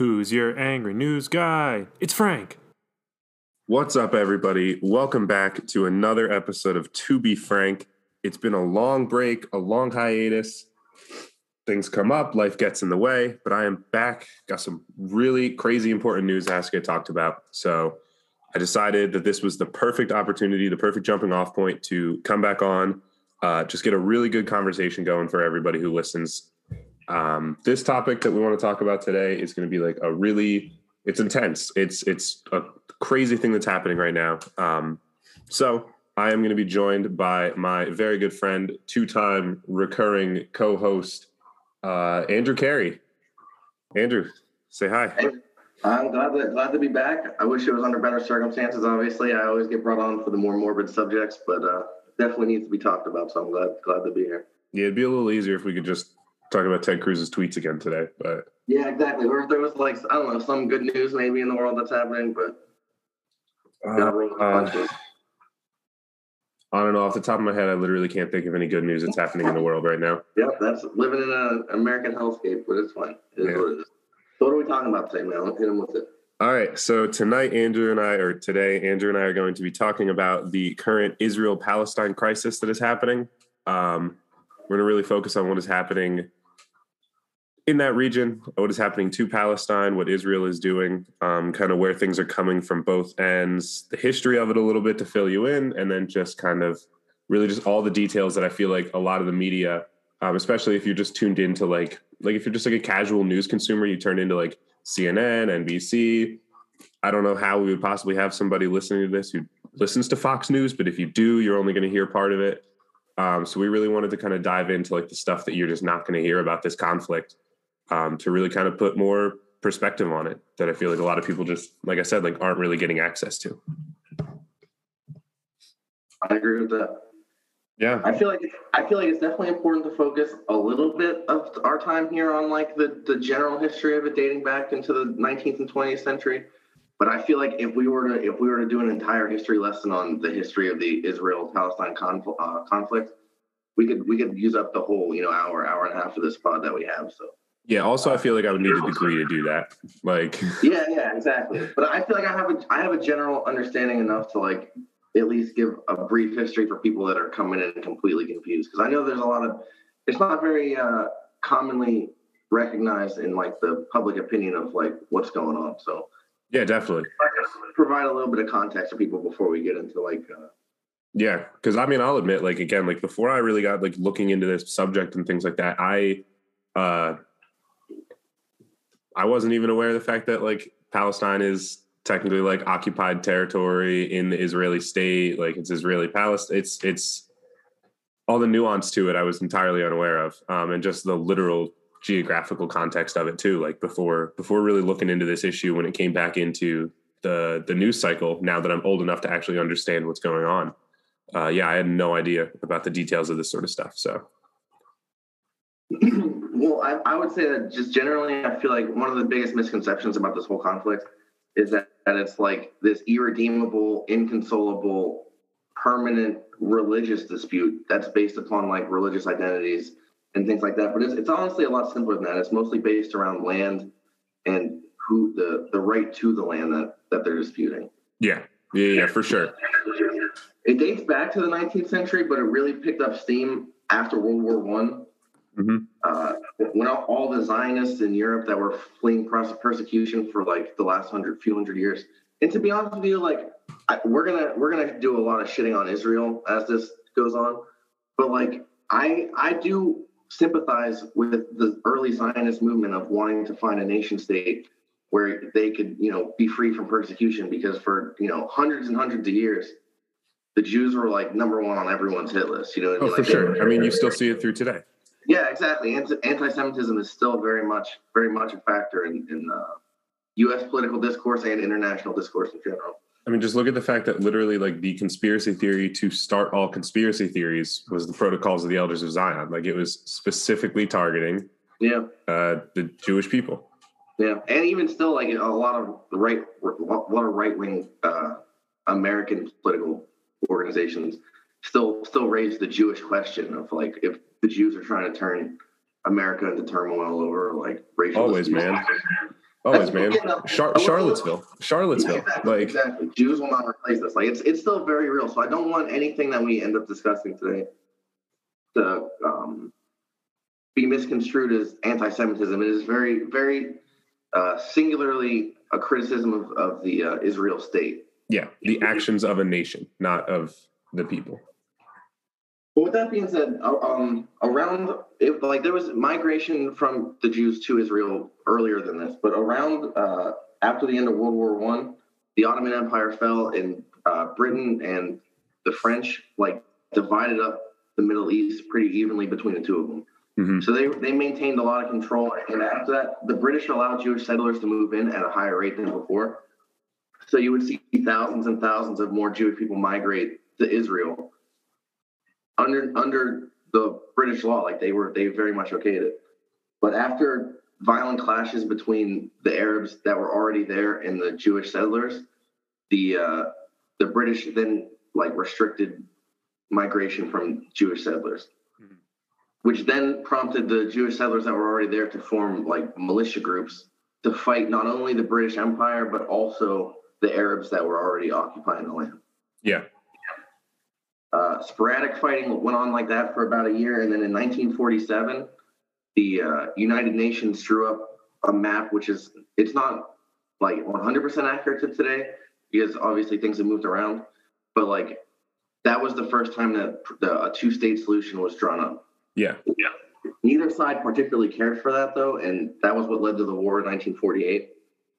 Who's your angry news guy? It's Frank. What's up, everybody? Welcome back to another episode of To Be Frank. It's been a long break, a long hiatus. Things come up, life gets in the way, but I am back. Got some really crazy important news that has to get talked about. So I decided that this was the perfect opportunity, the perfect jumping off point to come back on, uh, just get a really good conversation going for everybody who listens. Um, this topic that we want to talk about today is going to be like a really, it's intense. It's it's a crazy thing that's happening right now. Um, so I am going to be joined by my very good friend, two-time recurring co-host, uh, Andrew Carey. Andrew, say hi. Hey, I'm glad to, glad to be back. I wish it was under better circumstances. Obviously, I always get brought on for the more morbid subjects, but uh, definitely needs to be talked about. So I'm glad glad to be here. Yeah, it'd be a little easier if we could just talk about Ted Cruz's tweets again today, but yeah, exactly. Or if there was like I don't know some good news maybe in the world that's happening, but uh, uh, I don't know. Off the top of my head, I literally can't think of any good news that's happening in the world right now. Yep, that's living in an American hellscape, but it's fine. It yeah. what it. So what are we talking about today, man? Let's Hit him with it. All right. So tonight, Andrew and I, or today, Andrew and I are going to be talking about the current Israel Palestine crisis that is happening. Um, we're going to really focus on what is happening in that region, what is happening to Palestine, what Israel is doing, um, kind of where things are coming from both ends, the history of it a little bit to fill you in, and then just kind of really just all the details that I feel like a lot of the media, um, especially if you're just tuned into like like if you're just like a casual news consumer, you turn into like CNN, NBC. I don't know how we would possibly have somebody listening to this who listens to Fox News, but if you do, you're only going to hear part of it. Um, so we really wanted to kind of dive into like the stuff that you're just not going to hear about this conflict um, to really kind of put more perspective on it that I feel like a lot of people just, like I said, like aren't really getting access to. I agree with that. Yeah. I feel like I feel like it's definitely important to focus a little bit of our time here on like the the general history of it dating back into the 19th and 20th century. But I feel like if we were to if we were to do an entire history lesson on the history of the Israel Palestine confl- uh, conflict, we could we could use up the whole you know hour hour and a half of this pod that we have. So yeah. Also, I feel like I would need a degree to do that. Like. Yeah, yeah, exactly. But I feel like I have a I have a general understanding enough to like at least give a brief history for people that are coming in completely confused because I know there's a lot of it's not very uh, commonly recognized in like the public opinion of like what's going on. So. Yeah, definitely. Provide a little bit of context for people before we get into like. Uh, yeah, because I mean, I'll admit, like again, like before I really got like looking into this subject and things like that, I uh I wasn't even aware of the fact that like Palestine is technically like occupied territory in the Israeli state, like it's Israeli Palestine. It's it's all the nuance to it. I was entirely unaware of, um, and just the literal geographical context of it too. Like before before really looking into this issue when it came back into the the news cycle. Now that I'm old enough to actually understand what's going on, uh, yeah, I had no idea about the details of this sort of stuff. So. Well, I, I, would say that just generally, I feel like one of the biggest misconceptions about this whole conflict is that, that it's like this irredeemable, inconsolable, permanent religious dispute that's based upon like religious identities and things like that. But it's, it's honestly a lot simpler than that. It's mostly based around land and who the the right to the land that that they're disputing. Yeah, yeah, yeah, for sure. It dates back to the 19th century, but it really picked up steam after World War One Mm-hmm. Uh, when all the Zionists in Europe that were fleeing persecution for like the last hundred few hundred years, and to be honest with you, like I, we're gonna we're gonna do a lot of shitting on Israel as this goes on, but like I I do sympathize with the early Zionist movement of wanting to find a nation state where they could you know be free from persecution because for you know hundreds and hundreds of years the Jews were like number one on everyone's hit list. You know, oh, like, for sure. I mean, you still see it through today. Yeah, exactly. Anti-Semitism is still very much, very much a factor in, in uh, U.S. political discourse and international discourse in general. I mean, just look at the fact that literally, like, the conspiracy theory to start all conspiracy theories was the Protocols of the Elders of Zion. Like, it was specifically targeting, yeah, uh, the Jewish people. Yeah, and even still, like a lot of right, a lot of right wing uh, American political organizations still still raise the Jewish question of like if the Jews are trying to turn America into turmoil over like racial always man Always, man. Char- Charlottesville, Charlottesville. Yeah, exactly, like exactly. Jews will not replace us. Like it's it's still very real. So I don't want anything that we end up discussing today to um, be misconstrued as anti-Semitism. It is very very uh, singularly a criticism of of the uh, Israel state. Yeah, the actions of a nation, not of the people. But with that being said, uh, um, around it, like there was migration from the Jews to Israel earlier than this, but around uh, after the end of World War One, the Ottoman Empire fell, and uh, Britain and the French like divided up the Middle East pretty evenly between the two of them. Mm-hmm. So they they maintained a lot of control, and after that, the British allowed Jewish settlers to move in at a higher rate than before. So you would see thousands and thousands of more Jewish people migrate to Israel under under the British law, like they were they very much okayed it. But after violent clashes between the Arabs that were already there and the Jewish settlers, the uh, the British then like restricted migration from Jewish settlers, mm-hmm. which then prompted the Jewish settlers that were already there to form like militia groups to fight not only the British Empire but also the Arabs that were already occupying the land. Yeah. Uh, sporadic fighting went on like that for about a year, and then in 1947, the uh, United Nations drew up a map, which is it's not like 100% accurate to today because obviously things have moved around, but like that was the first time that the, a two-state solution was drawn up. Yeah, yeah. Neither side particularly cared for that though, and that was what led to the war in 1948.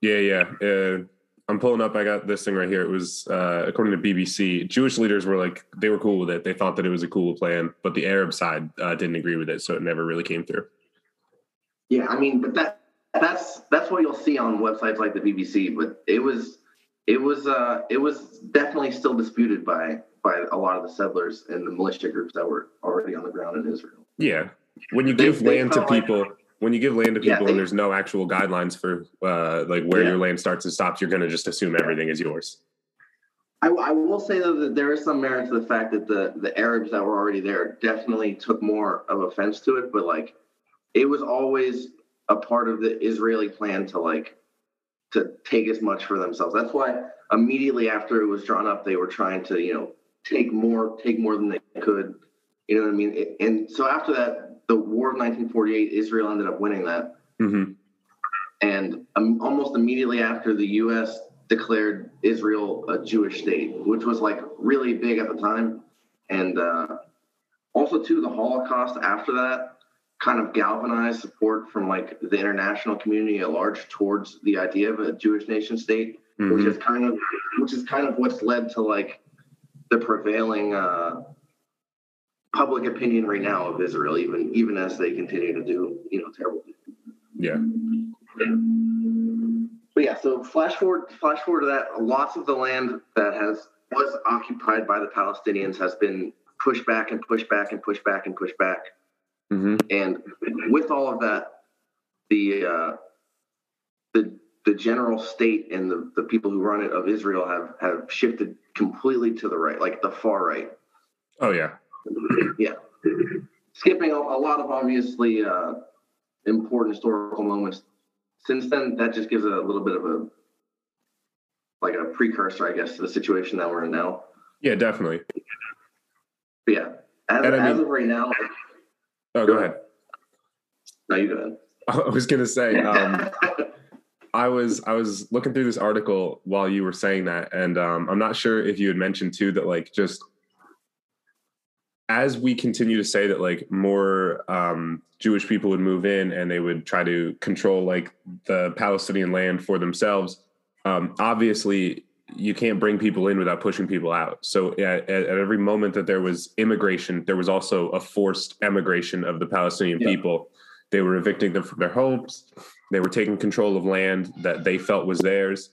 Yeah, yeah. Uh, I'm pulling up. I got this thing right here. It was uh, according to BBC. Jewish leaders were like they were cool with it. They thought that it was a cool plan, but the Arab side uh, didn't agree with it, so it never really came through. Yeah, I mean, but that that's that's what you'll see on websites like the BBC. But it was it was uh, it was definitely still disputed by by a lot of the settlers and the militia groups that were already on the ground in Israel. Yeah, when you give they, land to people. Like, when you give land to people yeah, they, and there's no actual guidelines for uh, like where yeah. your land starts and stops, you're going to just assume everything is yours. I, I, will say though that there is some merit to the fact that the the Arabs that were already there definitely took more of offense to it, but like it was always a part of the Israeli plan to like to take as much for themselves. That's why immediately after it was drawn up, they were trying to you know take more take more than they could. You know what I mean? And so after that, the War of 1948, Israel ended up winning that. Mm-hmm. And um, almost immediately after, the U.S. declared Israel a Jewish state, which was like really big at the time. And uh, also, too, the Holocaust after that kind of galvanized support from like the international community at large towards the idea of a Jewish nation state, mm-hmm. which is kind of which is kind of what's led to like the prevailing uh, public opinion right now of Israel, even even as they continue to do you know terrible things. Yeah. But yeah, so flash forward, flash forward to that. Lots of the land that has was occupied by the Palestinians has been pushed back and pushed back and pushed back and pushed back. Mm-hmm. And with all of that, the uh, the the general state and the, the people who run it of Israel have have shifted completely to the right, like the far right. Oh yeah, yeah. Skipping a, a, lot of obviously uh, important historical moments. Since then, that just gives a little bit of a like a precursor, I guess, to the situation that we're in now. Yeah, definitely. But yeah, as, as mean, of right now. Like, oh, go, go ahead. ahead. No, you go ahead. I was gonna say, um, I was I was looking through this article while you were saying that, and um, I'm not sure if you had mentioned too that like just as we continue to say that like more um, Jewish people would move in and they would try to control like the Palestinian land for themselves, um, obviously you can't bring people in without pushing people out. So at, at, every moment that there was immigration, there was also a forced emigration of the Palestinian yeah. people. They were evicting them from their homes. They were taking control of land that they felt was theirs.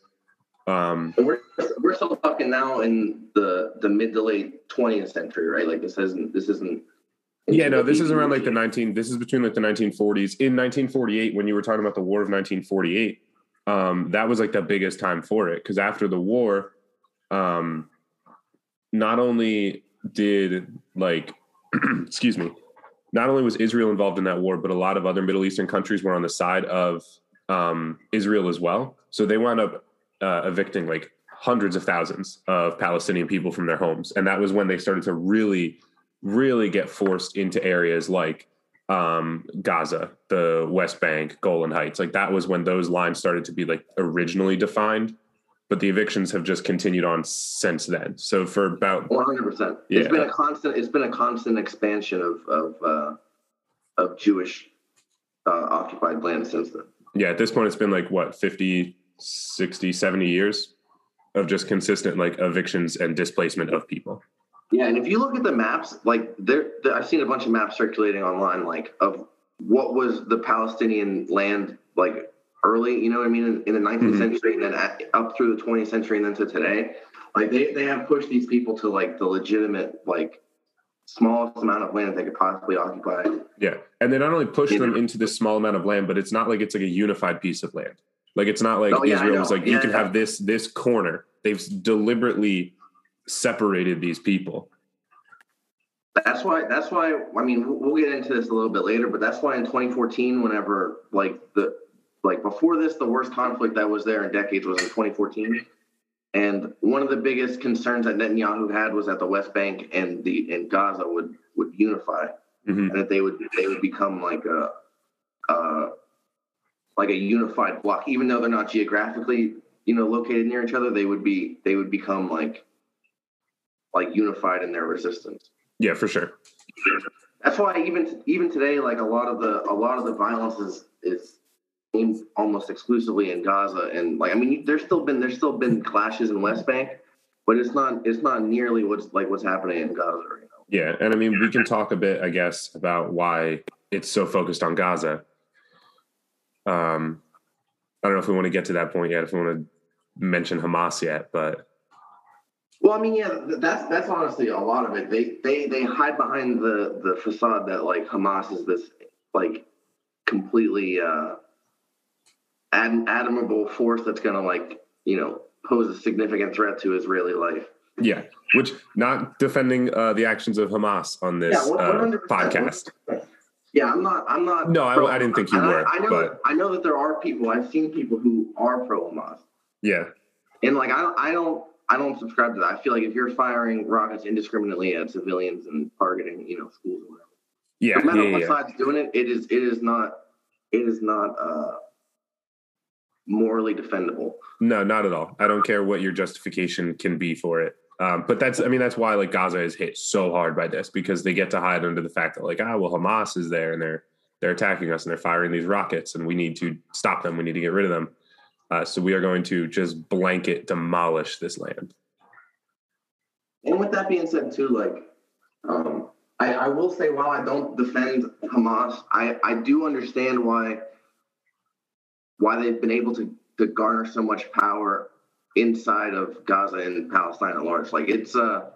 Um, we're we're still talking now in the the mid to late 20th century, right? Like this isn't this isn't. Yeah, no, this is around like the 19. This is between like the 1940s. In 1948, when you were talking about the War of 1948, um, that was like the biggest time for it because after the war, um, not only did like, excuse me, not only was Israel involved in that war, but a lot of other Middle Eastern countries were on the side of um, Israel as well. So they wound up uh, evicting like hundreds of thousands of Palestinian people from their homes, and that was when they started to really, really get forced into areas like um, Gaza, the West Bank, Golan Heights. Like that was when those lines started to be like originally defined but the evictions have just continued on since then. So for about one hundred percent, it's been a constant. It's been a constant expansion of of uh, of Jewish uh, occupied land since then. Yeah, at this point, it's been like what 50, 60, 70 years of just consistent like evictions and displacement of people. Yeah, and if you look at the maps, like there, I've seen a bunch of maps circulating online, like of what was the Palestinian land like early, you know what I mean, in, in the 19th mm-hmm. century and then at, up through the 20th century and then to today. Like they, they have pushed these people to like the legitimate, like smallest amount of land they could possibly occupy. Yeah. And they not only push them into this small amount of land, but it's not like it's like a unified piece of land. Like it's not like oh, yeah, Israel was like, yeah, you can have this, this corner. They've deliberately separated these people. That's why. That's why. I mean, we'll get into this a little bit later, but that's why in 2014, whenever like the like before this, the worst conflict that was there in decades was in 2014. And one of the biggest concerns that Netanyahu had was that the West Bank and the and Gaza would would unify, mm-hmm. and that they would they would become like a uh, like a unified block, even though they're not geographically you know located near each other. They would be they would become like like unified in their resistance. Yeah, for sure. That's why even even today, like a lot of the a lot of the violence is is aimed almost exclusively in Gaza, and like I mean, there's still been there's still been clashes in West Bank, but it's not it's not nearly what's like what's happening in Gaza right now. Yeah, and I mean, we can talk a bit, I guess, about why it's so focused on Gaza. Um, I don't know if we want to get to that point yet, if we want to mention Hamas yet, but. Well, I mean, yeah, that's that's honestly a lot of it. They they they hide behind the the facade that like Hamas is this like completely uh, ad- admirable force that's going to like you know pose a significant threat to Israeli life. Yeah, which not defending uh, the actions of Hamas on this yeah, uh, podcast. Yeah, I'm not. I'm not. No, I, I, didn't think you were. I, know. But... I know that there are people. I've seen people who are pro Hamas. Yeah. And like I, I don't. I don't subscribe to that. I feel like if you're firing rockets indiscriminately at civilians and targeting, you know, schools or whatever, yeah, no matter yeah, what yeah. side's doing it, it is. It is not. It is not. uh morally defendable. No, not at all. I don't care what your justification can be for it. Um, but that's, I mean, that's why like Gaza is hit so hard by this because they get to hide under the fact that like, ah, well, Hamas is there and they're they're attacking us and they're firing these rockets and we need to stop them. We need to get rid of them. Uh, so we are going to just blanket demolish this land. And with that being said, too, like, um, I, I will say, while I don't defend Hamas, I, I do understand why why they've been able to, to garner so much power inside of Gaza and Palestine at large. Like it's uh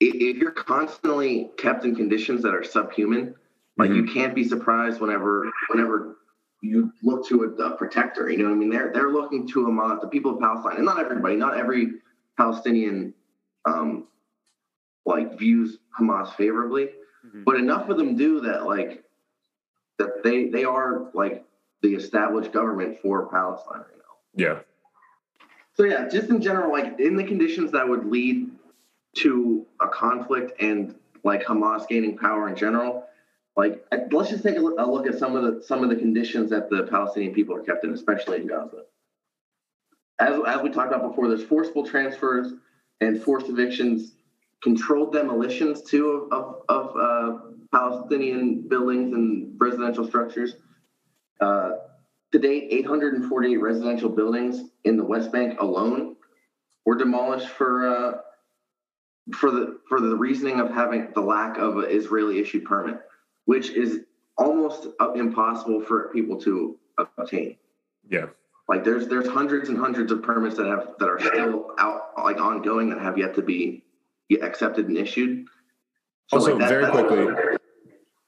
if you're constantly kept in conditions that are subhuman, like mm-hmm. you can't be surprised whenever whenever you look to a, a, protector. You know what I mean? They're they're looking to Hamas, the people of Palestine, and not everybody, not every Palestinian um like views Hamas favorably, mm-hmm. but enough of them do that like that they they are like the established government for Palestine right now. Yeah. So yeah, just in general, like in the conditions that would lead to a conflict and like Hamas gaining power in general, like let's just take a look at some of the some of the conditions that the Palestinian people are kept in, especially in Gaza. As as we talked about before, there's forcible transfers and forced evictions, controlled demolitions too of of, of uh, Palestinian buildings and residential structures uh, to date, 848 residential buildings in the West Bank alone were demolished for uh, for the for the reasoning of having the lack of an Israeli issued permit, which is almost impossible for people to obtain. Yeah, like there's there's hundreds and hundreds of permits that have that are still out like ongoing that have yet to be accepted and issued. So also, like that, very quickly,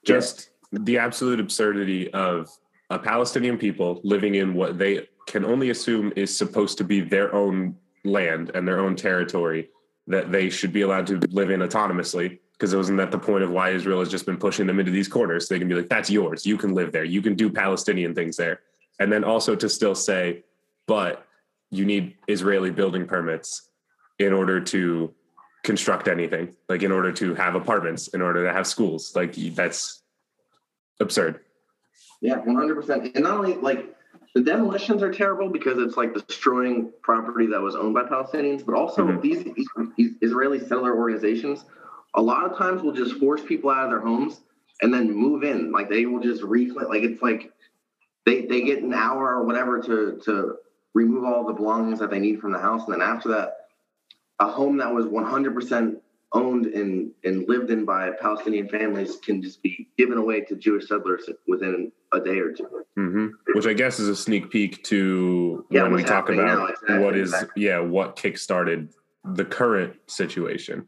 just yeah. the absolute absurdity of a Palestinian people living in what they can only assume is supposed to be their own land and their own territory that they should be allowed to live in autonomously because it wasn't that the point of why Israel has just been pushing them into these corners? They can be like, that's yours. You can live there. You can do Palestinian things there. and then also to still say, but you need Israeli building permits in order to construct anything, like in order to have apartments, in order to have schools. Like that's absurd. Yeah, one hundred percent. And not only like the demolitions are terrible because it's like destroying property that was owned by Palestinians, but also mm-hmm. these, these Israeli settler organizations a lot of times will just force people out of their homes and then move in. Like they will just reclaim. Like it's like they they get an hour or whatever to to remove all the belongings that they need from the house, and then after that, a home that was 100% owned and and lived in by Palestinian families can just be given away to Jewish settlers within a day or 2 mm-hmm. Which I guess is a sneak peek to yeah, when we talk about exactly, what is exactly. yeah what kickstarted the current situation.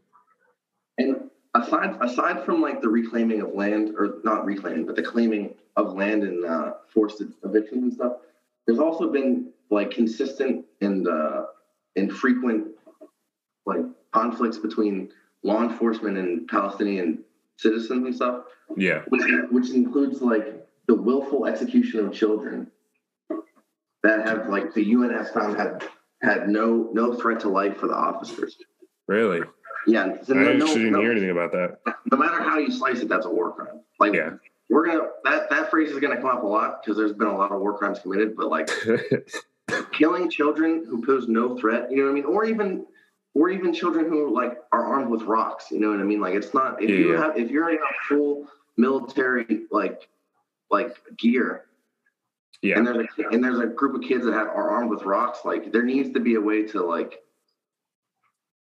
And aside aside from like the reclaiming of land, or not reclaiming, but the claiming of land and uh, forced evictions and stuff, there's also been like consistent and uh, and frequent like conflicts between law enforcement and Palestinian citizens and stuff. Yeah, which which includes like the willful execution of children that have like the UN has found had had no no threat to life for the officers. Really? Yeah, so I no, didn't no, hear anything about that. No matter how you slice it, that's a war crime. Like, yeah. we're gonna that that phrase is gonna come up a lot because there's been a lot of war crimes committed, but like killing children who pose no threat, you know what I mean, or even or even children who like are armed with rocks, you know what I mean? Like, it's not if yeah, you have if you're in a full military like like gear. Yeah. And there's a and there's a group of kids that have are armed with rocks. Like there needs to be a way to like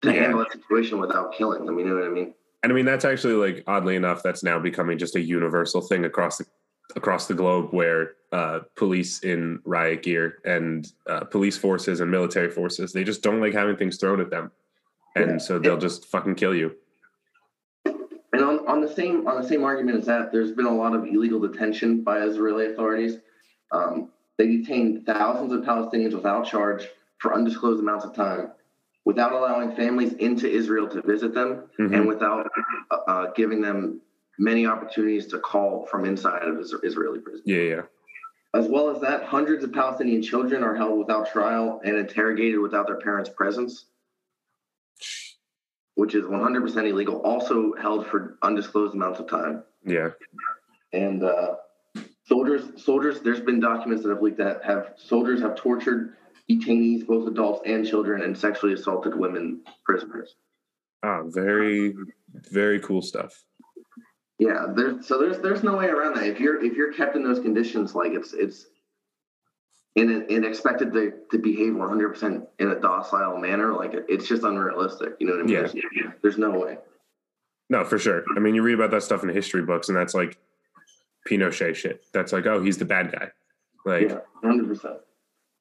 to yeah. handle a situation without killing them. You know what I mean? And I mean that's actually like oddly enough, that's now becoming just a universal thing across the across the globe where uh, police in riot gear and uh, police forces and military forces they just don't like having things thrown at them, and yeah. so they'll just fucking kill you. And on, on the same on the same argument as that, there's been a lot of illegal detention by Israeli authorities. Um, they detained thousands of Palestinians without charge for undisclosed amounts of time without allowing families into Israel to visit them mm-hmm. and without uh, giving them many opportunities to call from inside of Israeli prison. Yeah, yeah. As well as that, hundreds of Palestinian children are held without trial and interrogated without their parents' presence, which is 100% illegal. Also held for undisclosed amounts of time. Yeah. And uh, soldiers, soldiers. There's been documents that have leaked that have soldiers have tortured detainees, both adults and children, and sexually assaulted women prisoners. Ah, very, very cool stuff. Yeah, there's so there's there's no way around that. If you're if you're kept in those conditions, like it's it's in and expected to, to behave 100 percent in a docile manner, like it's just unrealistic. You know what I mean? Yeah. There's, there's no way. No, for sure. I mean, you read about that stuff in history books, and that's like Pinochet shit. That's like, oh, he's the bad guy. Like, yeah, hundred percent.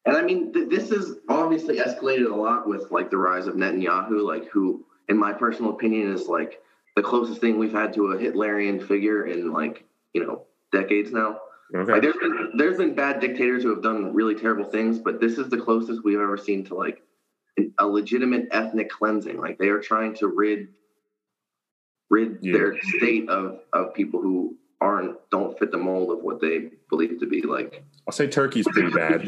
And I mean, th- this is obviously escalated a lot with like the rise of Netanyahu, like who, in my personal opinion, is like the closest thing we've had to a Hitlerian figure in like you know decades now. Okay. Like there's been there's been bad dictators who have done really terrible things, but this is the closest we've ever seen to like a legitimate ethnic cleansing. Like they are trying to rid rid yeah. their state of of people who aren't don't fit the mold of what they believe to be like. I'll say Turkey's pretty bad.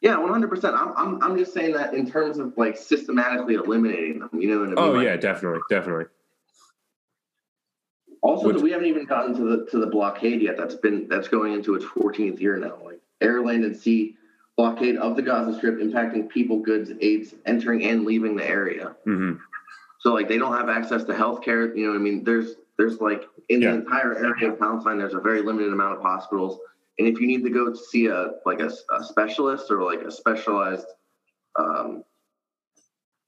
Yeah, one hundred percent. I'm I'm I'm just saying that in terms of like systematically eliminating them. You know what I mean? Oh like, yeah, definitely, definitely. Also, Which, we haven't even gotten to the to the blockade yet. That's been that's going into its 14th year now. Like air, land, and sea blockade of the Gaza Strip, impacting people, goods, aids entering and leaving the area. Mm-hmm. So like they don't have access to health care. You know what I mean? There's there's like in yeah. the entire area of Palestine, there's a very limited amount of hospitals and if you need to go to see a like a, a specialist or like a specialized um,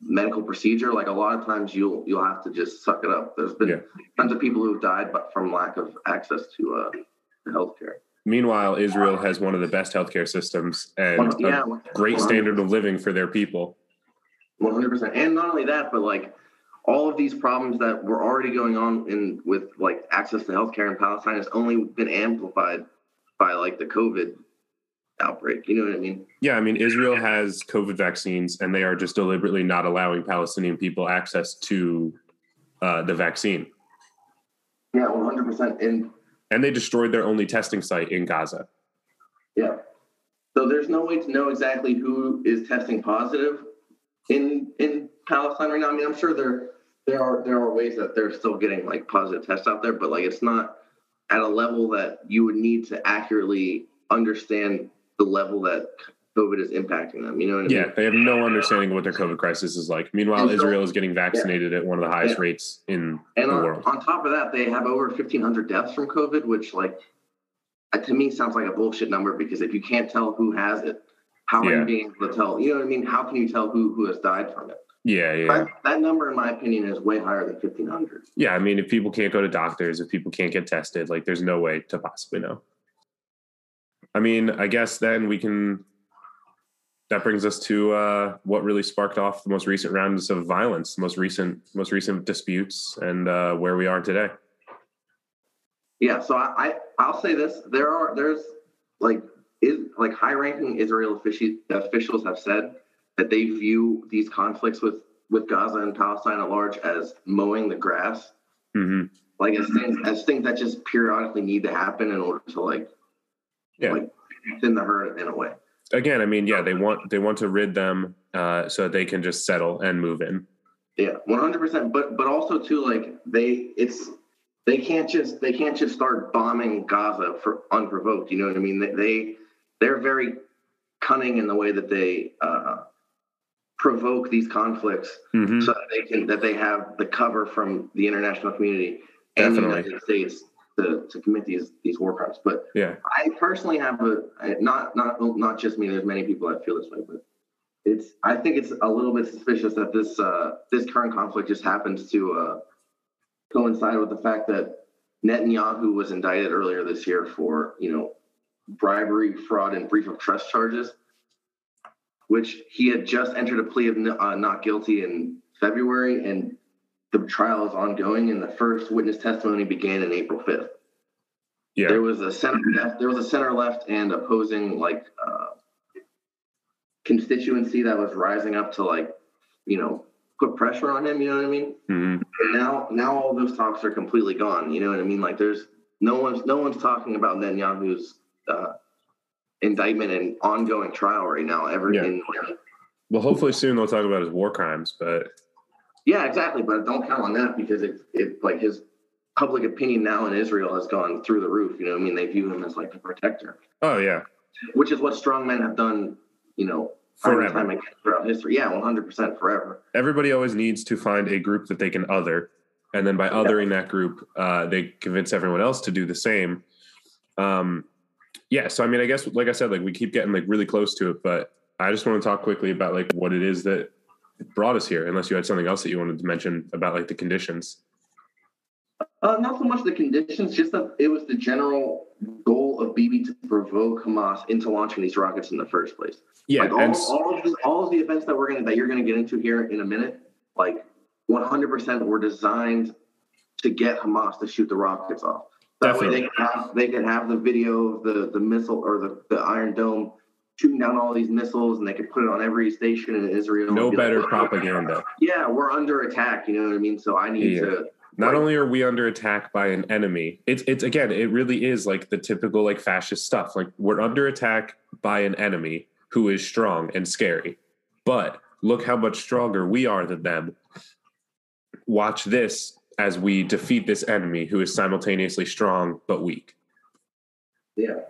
medical procedure, like a lot of times you'll you'll have to just suck it up. There's been yeah. tons of people who've died, but from lack of access to uh, healthcare. Meanwhile, Israel has one of the best healthcare systems and yeah, a great standard of living for their people. One hundred percent, and not only that, but like all of these problems that were already going on in with like access to healthcare in Palestine has only been amplified by like the COVID outbreak. You know what I mean? Yeah, I mean Israel has COVID vaccines, and they are just deliberately not allowing Palestinian people access to uh, the vaccine. Yeah, one hundred percent. And and they destroyed their only testing site in Gaza. Yeah, So there's no way to know exactly who is testing positive in in Palestine right now. I mean, I'm sure there there are there are ways that they're still getting like positive tests out there, but like it's not at a level that you would need to accurately understand the level that COVID is impacting them. You know what I mean? yeah, they have no understanding of what their COVID crisis is like. Meanwhile, so- Israel is getting vaccinated at one of the highest Yeah. rates in And the on, world. on top of that, they have over 1,500 deaths from COVID, which like to me sounds like a bullshit number because if you can't tell who has it, how are you being able to tell? You know what I mean? How can you tell who who has died from it? Yeah, yeah. That, that number, in my opinion, is way higher than 1,500. Yeah, I mean, if people can't go to doctors, if people can't get tested, like there's no way to possibly know. I mean, I guess then we can. That brings us to uh, what really sparked off the most recent rounds of violence, the most recent, most recent disputes, and uh, where we are today. Yeah, so I, I I'll say this: there are there's like is like high-ranking Israel offici- officials have said that they view these conflicts with with Gaza and Palestine at large as mowing the grass, hmm like as things as things that just periodically need to happen in order to like Yeah. like thin the herd in a way. Again, I mean, yeah, they want they want to rid them uh, so that they can just settle and move in. Yeah, one hundred percent. But but also too, like they it's they can't just they can't just start bombing Gaza for unprovoked. You know what I mean? They, they they're very cunning in the way that they uh, provoke these conflicts, hmm so that they can that they have the cover from the international community and the United States to, to commit these these war crimes. But Yeah, I personally have a not not not just me. There's many people that feel this way, but it's I think it's a little bit suspicious that this uh, this current conflict just happens to uh, coincide with the fact that Netanyahu was indicted earlier this year for you know bribery, fraud, and breach of trust charges, which he had just entered a plea of uh, not guilty in February, and the trial is ongoing, and the first witness testimony began in April 5th yeah, there was a center left, there was a center left and opposing like uh, constituency that was rising up to like you know put pressure on him you know what i mean? Hmm and now now all those talks are completely gone you know what i mean? Like there's no one's no one's talking about netanyahu's uh, indictment and ongoing trial right now ever Yeah. in Well, hopefully soon they'll talk about his war crimes, but yeah exactly but don't count on that because it, it like his public opinion now in israel has gone through the roof you know what i mean they view him as like the protector oh yeah, which is what strong men have done, you know, forever. time again throughout history. Yeah, one hundred percent forever. everybody always needs to find a group that they can other and then by othering that group uh, they convince everyone else to do the same um, yeah so i mean i guess like i said like we keep getting like really close to it but i just want to talk quickly about like what it is that brought us here unless you had something else that you wanted to mention about like the conditions Uh, not so much the conditions, just that it was the general goal of Bibi to provoke Hamas into launching these rockets in the first place. yeah like all, and all of the all of the events that we're gonna that you're gonna get into here in a minute, like one hundred percent were designed to get Hamas to shoot the rockets off. That way they Definitely. could have they could have the video of the the missile or the, the Iron Dome shooting down all these missiles and they could put it on every station in Israel. no be better "Look, propaganda Yeah, we're under attack. You know what I mean? So I need Yeah. to. not only are we under attack by an enemy it's it's again it really is like the typical like fascist stuff like we're under attack by an enemy who is strong and scary but look how much stronger we are than them watch this as we defeat this enemy who is simultaneously strong but weak Yeah.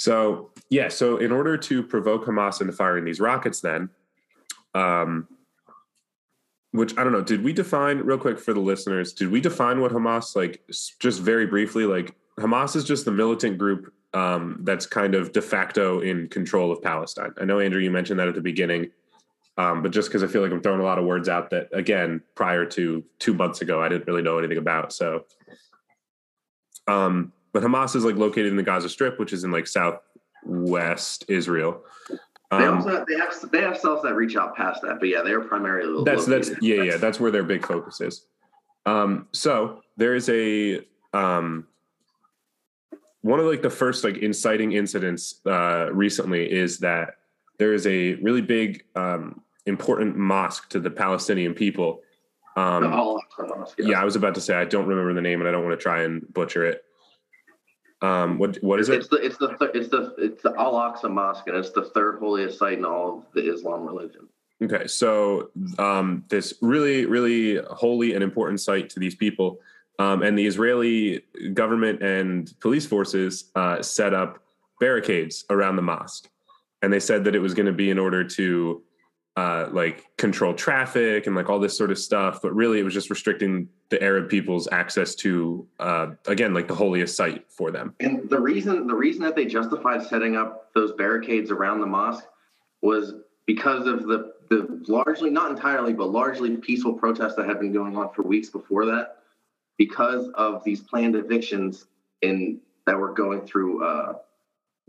So yeah, so in order to provoke Hamas into firing these rockets, then, um, which I don't know, did we define real quick for the listeners? Did we define what Hamas like? Just very briefly, like Hamas is just the militant group um, that's kind of de facto in control of Palestine. I know Andrew, you mentioned that at the beginning, um, but just because I feel like I'm throwing a lot of words out that again, prior to two months ago, I didn't really know anything about. So, um, but Hamas is like located in the Gaza Strip, which is in like southwest Israel. They Um, also they have they have cells that reach out past that, but yeah, they're primarily that's that's located- yeah yeah that's where their big focus is. Um, so there is a um, one of like the first like inciting incidents uh, recently is that there is a really big um, important mosque to the Palestinian people. The Um, Al-Aqsa Mosque, yeah, I was about to say I don't remember the name and I don't want to try and butcher it. Um, what what is it? it's it? the it's the it's the it's the Al Aqsa Mosque, and it's the third holiest site in all of the Islam religion. Okay, so um, this really, really holy and important site to these people, um, and the Israeli government and police forces uh, set up barricades around the mosque, and they said that it was going to be in order to uh, like control traffic and like all this sort of stuff, but really it was just restricting the Arab people's access to uh, again like the holiest site for them. And the reason the reason that they justified setting up those barricades around the mosque was because of the the largely not entirely but largely peaceful protests that had been going on for weeks before that because of these planned evictions in that were going through uh,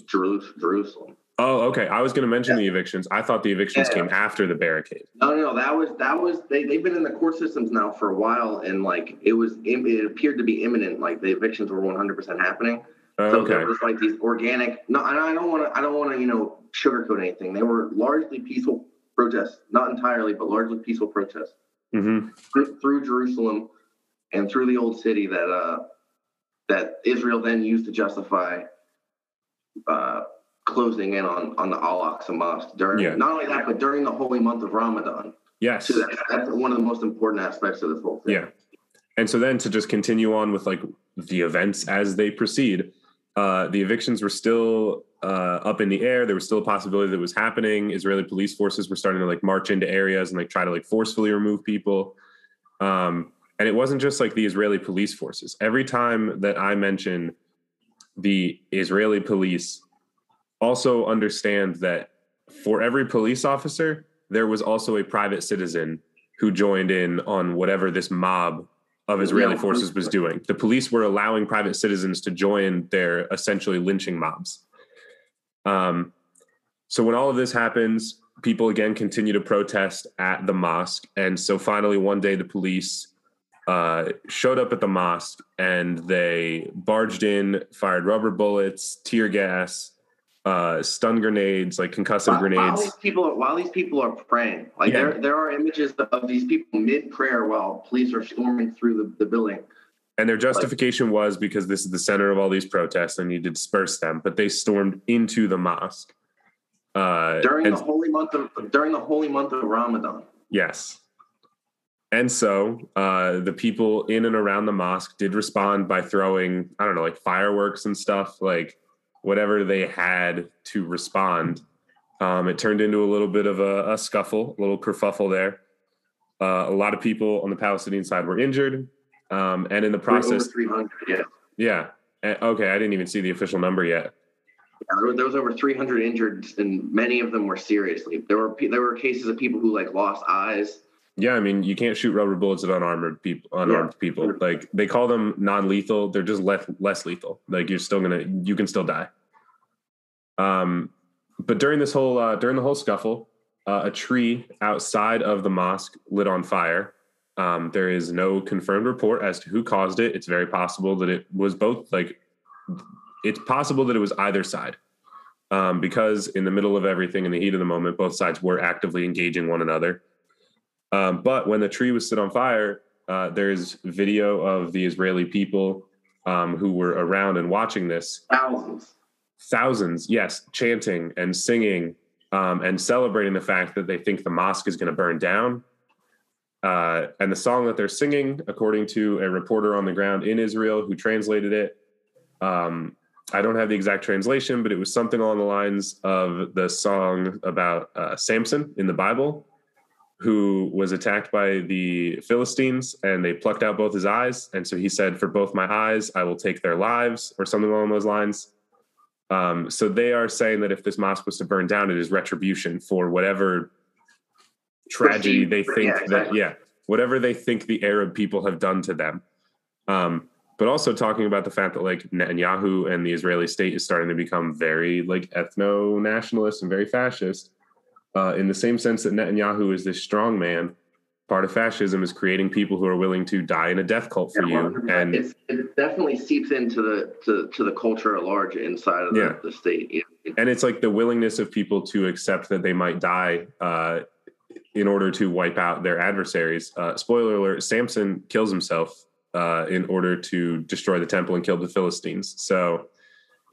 Jerusalem. Oh, okay. I was going to mention Yeah. the evictions. I thought the evictions Yeah. came after the barricade. No, no, that was that was they they've been in the court systems now for a while, and like it was it appeared to be imminent. Like the evictions were one hundred percent happening. Oh, So okay. there was like these organic. No, and I don't want to. I don't want to. You know, sugarcoat anything. They were largely peaceful protests, not entirely, but largely peaceful protests hmm through, through Jerusalem and through the old city that uh that Israel then used to justify uh closing in on on the Al Aqsa Mosque during Yeah. not only that, but during the holy month of Ramadan. Yes. So that, that's one of the most important aspects of this whole thing. Yeah. And so then to just continue on with like the events as they proceed, uh, the evictions were still uh, up in the air. There was still a possibility that it was happening. Israeli police forces were starting to like march into areas and like try to like forcefully remove people. Um, and it wasn't just like the Israeli police forces. Every time that I mention the Israeli police, also understand that for every police officer, there was also a private citizen who joined in on whatever this mob of Israeli Yeah. forces was doing. The police were allowing private citizens to join their essentially lynching mobs. Um, so when all of this happens, people again continue to protest at the mosque, and so finally one day the police uh, showed up at the mosque and they barged in, fired rubber bullets, tear gas, uh, stun grenades, like concussive While, while grenades. these people while these people are praying, like Yeah. there there are images of these people mid prayer while police are storming through the, the building. And their justification was because this is the center of all these protests and you need to disperse them, but they stormed into the mosque. Uh, during and- the holy month of during the holy month of Ramadan. Yes. And so uh, the people in and around the mosque did respond by throwing, I don't know, like fireworks and stuff, like whatever they had to respond. Um, it turned into a little bit of a, a scuffle, a little kerfuffle there. Uh, a lot of people on the Palestinian side were injured. Um, and in the process, over 300. Yeah, yeah. Okay, I didn't even see the official number yet. Yeah, there, was, there was over 300 injured, and many of them were seriously. There were there were cases of people who like lost eyes. Yeah, I mean, you can't shoot rubber bullets at unarmed people. Unarmed people, like they call them non-lethal. They're just less less lethal. Like you're still gonna, you can still die. Um, but during this whole uh, during the whole scuffle, uh, a tree outside of the mosque lit on fire. Um, there is no confirmed report as to who caused it. It's very possible that it was both. Like, it's possible that it was either side, um, because in the middle of everything, in the heat of the moment, both sides were actively engaging one another. Um, but when the tree was set on fire, uh, there's video of the Israeli people um, who were around and watching this. Thousands. Thousands, yes, chanting and singing um, and celebrating the fact that they think the mosque is going to burn down. Uh, and the song that they're singing, according to a reporter on the ground in Israel who translated it, um, I don't have the exact translation, but it was something along the lines of the song about uh, Samson in the Bible, who was attacked by the Philistines and they plucked out both his eyes. And so he said, For both my eyes, I will take their lives, or something along those lines. Um, so they are saying that if this mosque was to burn down, it is retribution for whatever tragedy they think yeah, that, yeah, whatever they think the Arab people have done to them. Um, but also talking about the fact that like Netanyahu and the Israeli state is starting to become very like ethno nationalist and very fascist. Uh, in the same sense that Netanyahu is this strong man, part of fascism is creating people who are willing to die in a death cult for Yeah, you. 100%. And it's, it definitely seeps into the to, to the culture at large inside of the, Yeah. the state. Yeah. And it's like the willingness of people to accept that they might die uh, in order to wipe out their adversaries. Uh, spoiler alert: Samson kills himself uh, in order to destroy the temple and kill the Philistines. So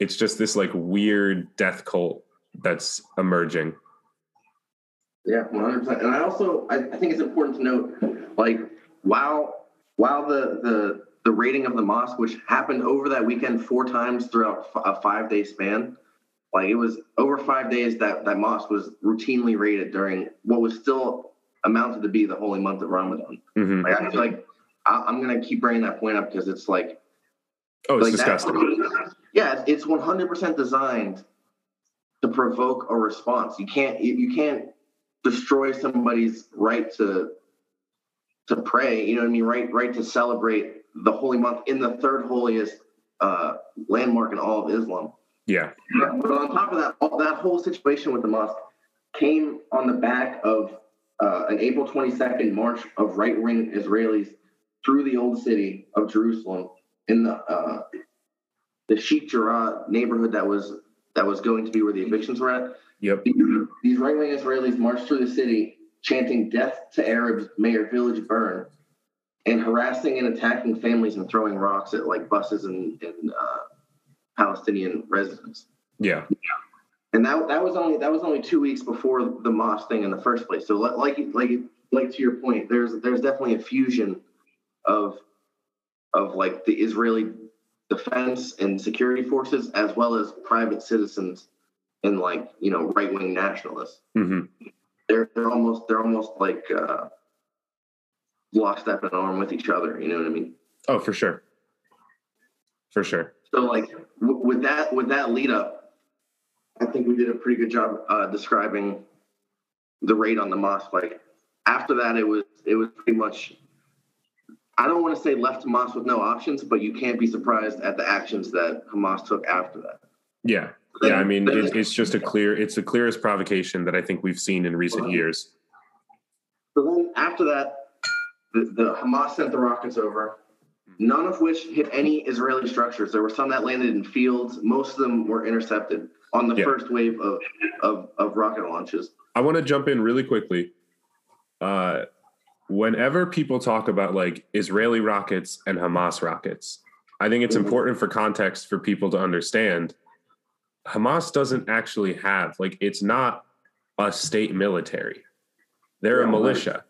it's just this like weird death cult that's emerging. Yeah, one hundred percent. And I also I, I think it's important to note, like while while the the the raiding of the mosque, which happened over that weekend four times throughout a five day span, like it was over five days that that mosque was routinely raided during what was still amounted to be the holy month of Ramadan. Mm-hmm. Like I feel like I, am gonna keep bringing that point up because it's like oh, it's like disgusting. That, yeah, it's 100 percent designed to provoke a response. You can't you can't destroy somebody's right to to pray. You know what I mean? Right, right to celebrate the holy month in the third holiest uh, landmark in all of Islam. Yeah. But on top of that, all, that whole situation with the mosque came on the back of uh, an April 22nd march of right wing Israelis through the old city of Jerusalem in the uh, the Sheikh Jarrah neighborhood that was that was going to be where the evictions were at. Yep. These, right wing Israelis marched through the city chanting "Death to Arabs! May your village burn!" and harassing and attacking families and throwing rocks at like buses and, and uh, Palestinian residents. Yeah. And that that was only that was only two weeks before the mosque thing in the first place. So like like like to your point, there's there's definitely a fusion of of like the Israeli defense and security forces as well as private citizens and like you know right wing nationalists. Mm-hmm. They're they're almost they're almost like uh, lockstep and arm with each other. You know what I mean? Oh, for sure, for sure. So like w- with that with that lead up, I think we did a pretty good job uh, describing the raid on the mosque. Like after that, it was it was pretty much. I don't want to say left Hamas with no options, but you can't be surprised at the actions that Hamas took after that. Yeah, yeah. I mean, it, it's just a clear. It's the clearest provocation that I think we've seen in recent years. So then, after that, the, the Hamas sent the rockets over none of which hit any Israeli structures. There were some that landed in fields. Most of them were intercepted on the yeah. first wave of, of, of rocket launches. I want to jump in really quickly. Uh, whenever people talk about like Israeli rockets and Hamas rockets, I think it's mm-hmm. important for context for people to understand. Hamas doesn't actually have like it's not a state military. They're yeah, a militia.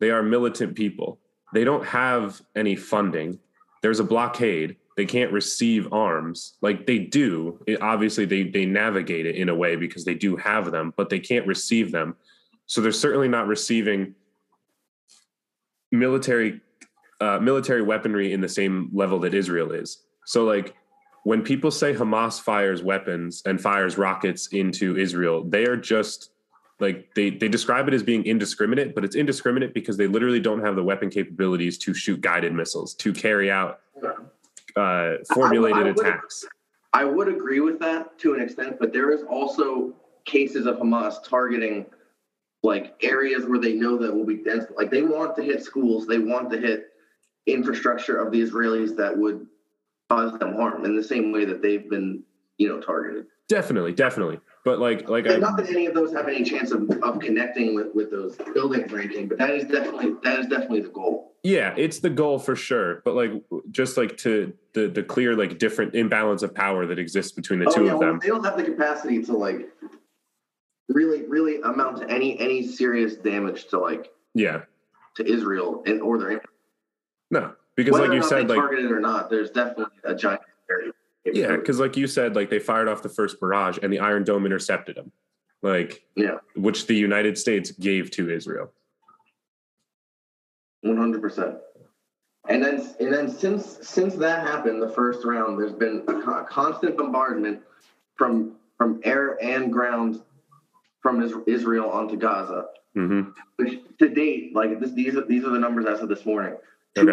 They are militant people. They don't have any funding there's a blockade they can't receive arms like they do it, obviously they they navigate it in a way because they do have them but they can't receive them so they're certainly not receiving military uh, military weaponry in the same level that israel is so like when people say hamas fires weapons and fires rockets into israel they are just like they they describe it as being indiscriminate but it's indiscriminate because they literally don't have the weapon capabilities to shoot guided missiles to carry out uh, formulated I, I attacks. Would, i would agree with that to an extent but there is also cases of hamas targeting like areas where they know that will be dense like they want to hit schools they want to hit infrastructure of the israelis that would cause them harm in the same way that they've been you know targeted definitely definitely but like, like I, not that any of those have any chance of, of connecting with, with those buildings or anything, but that is definitely that is definitely the goal. Yeah, it's the goal for sure. But like, just like to the the clear like different imbalance of power that exists between the oh, two yeah, of them. Well, they don't have the capacity to like really really amount to any any serious damage to like yeah to Israel and or their no because Whether like you said like targeted or not, there's definitely a giant area. Yeah, because like you said, like they fired off the first barrage and the Iron Dome intercepted them, like yeah, which the United States gave to Israel. One hundred percent. And then and then since since that happened, the first round, there's been a constant bombardment from from air and ground from Israel onto Gaza. Mm-hmm. Which to date, like this, these are these are the numbers as of this morning. Okay.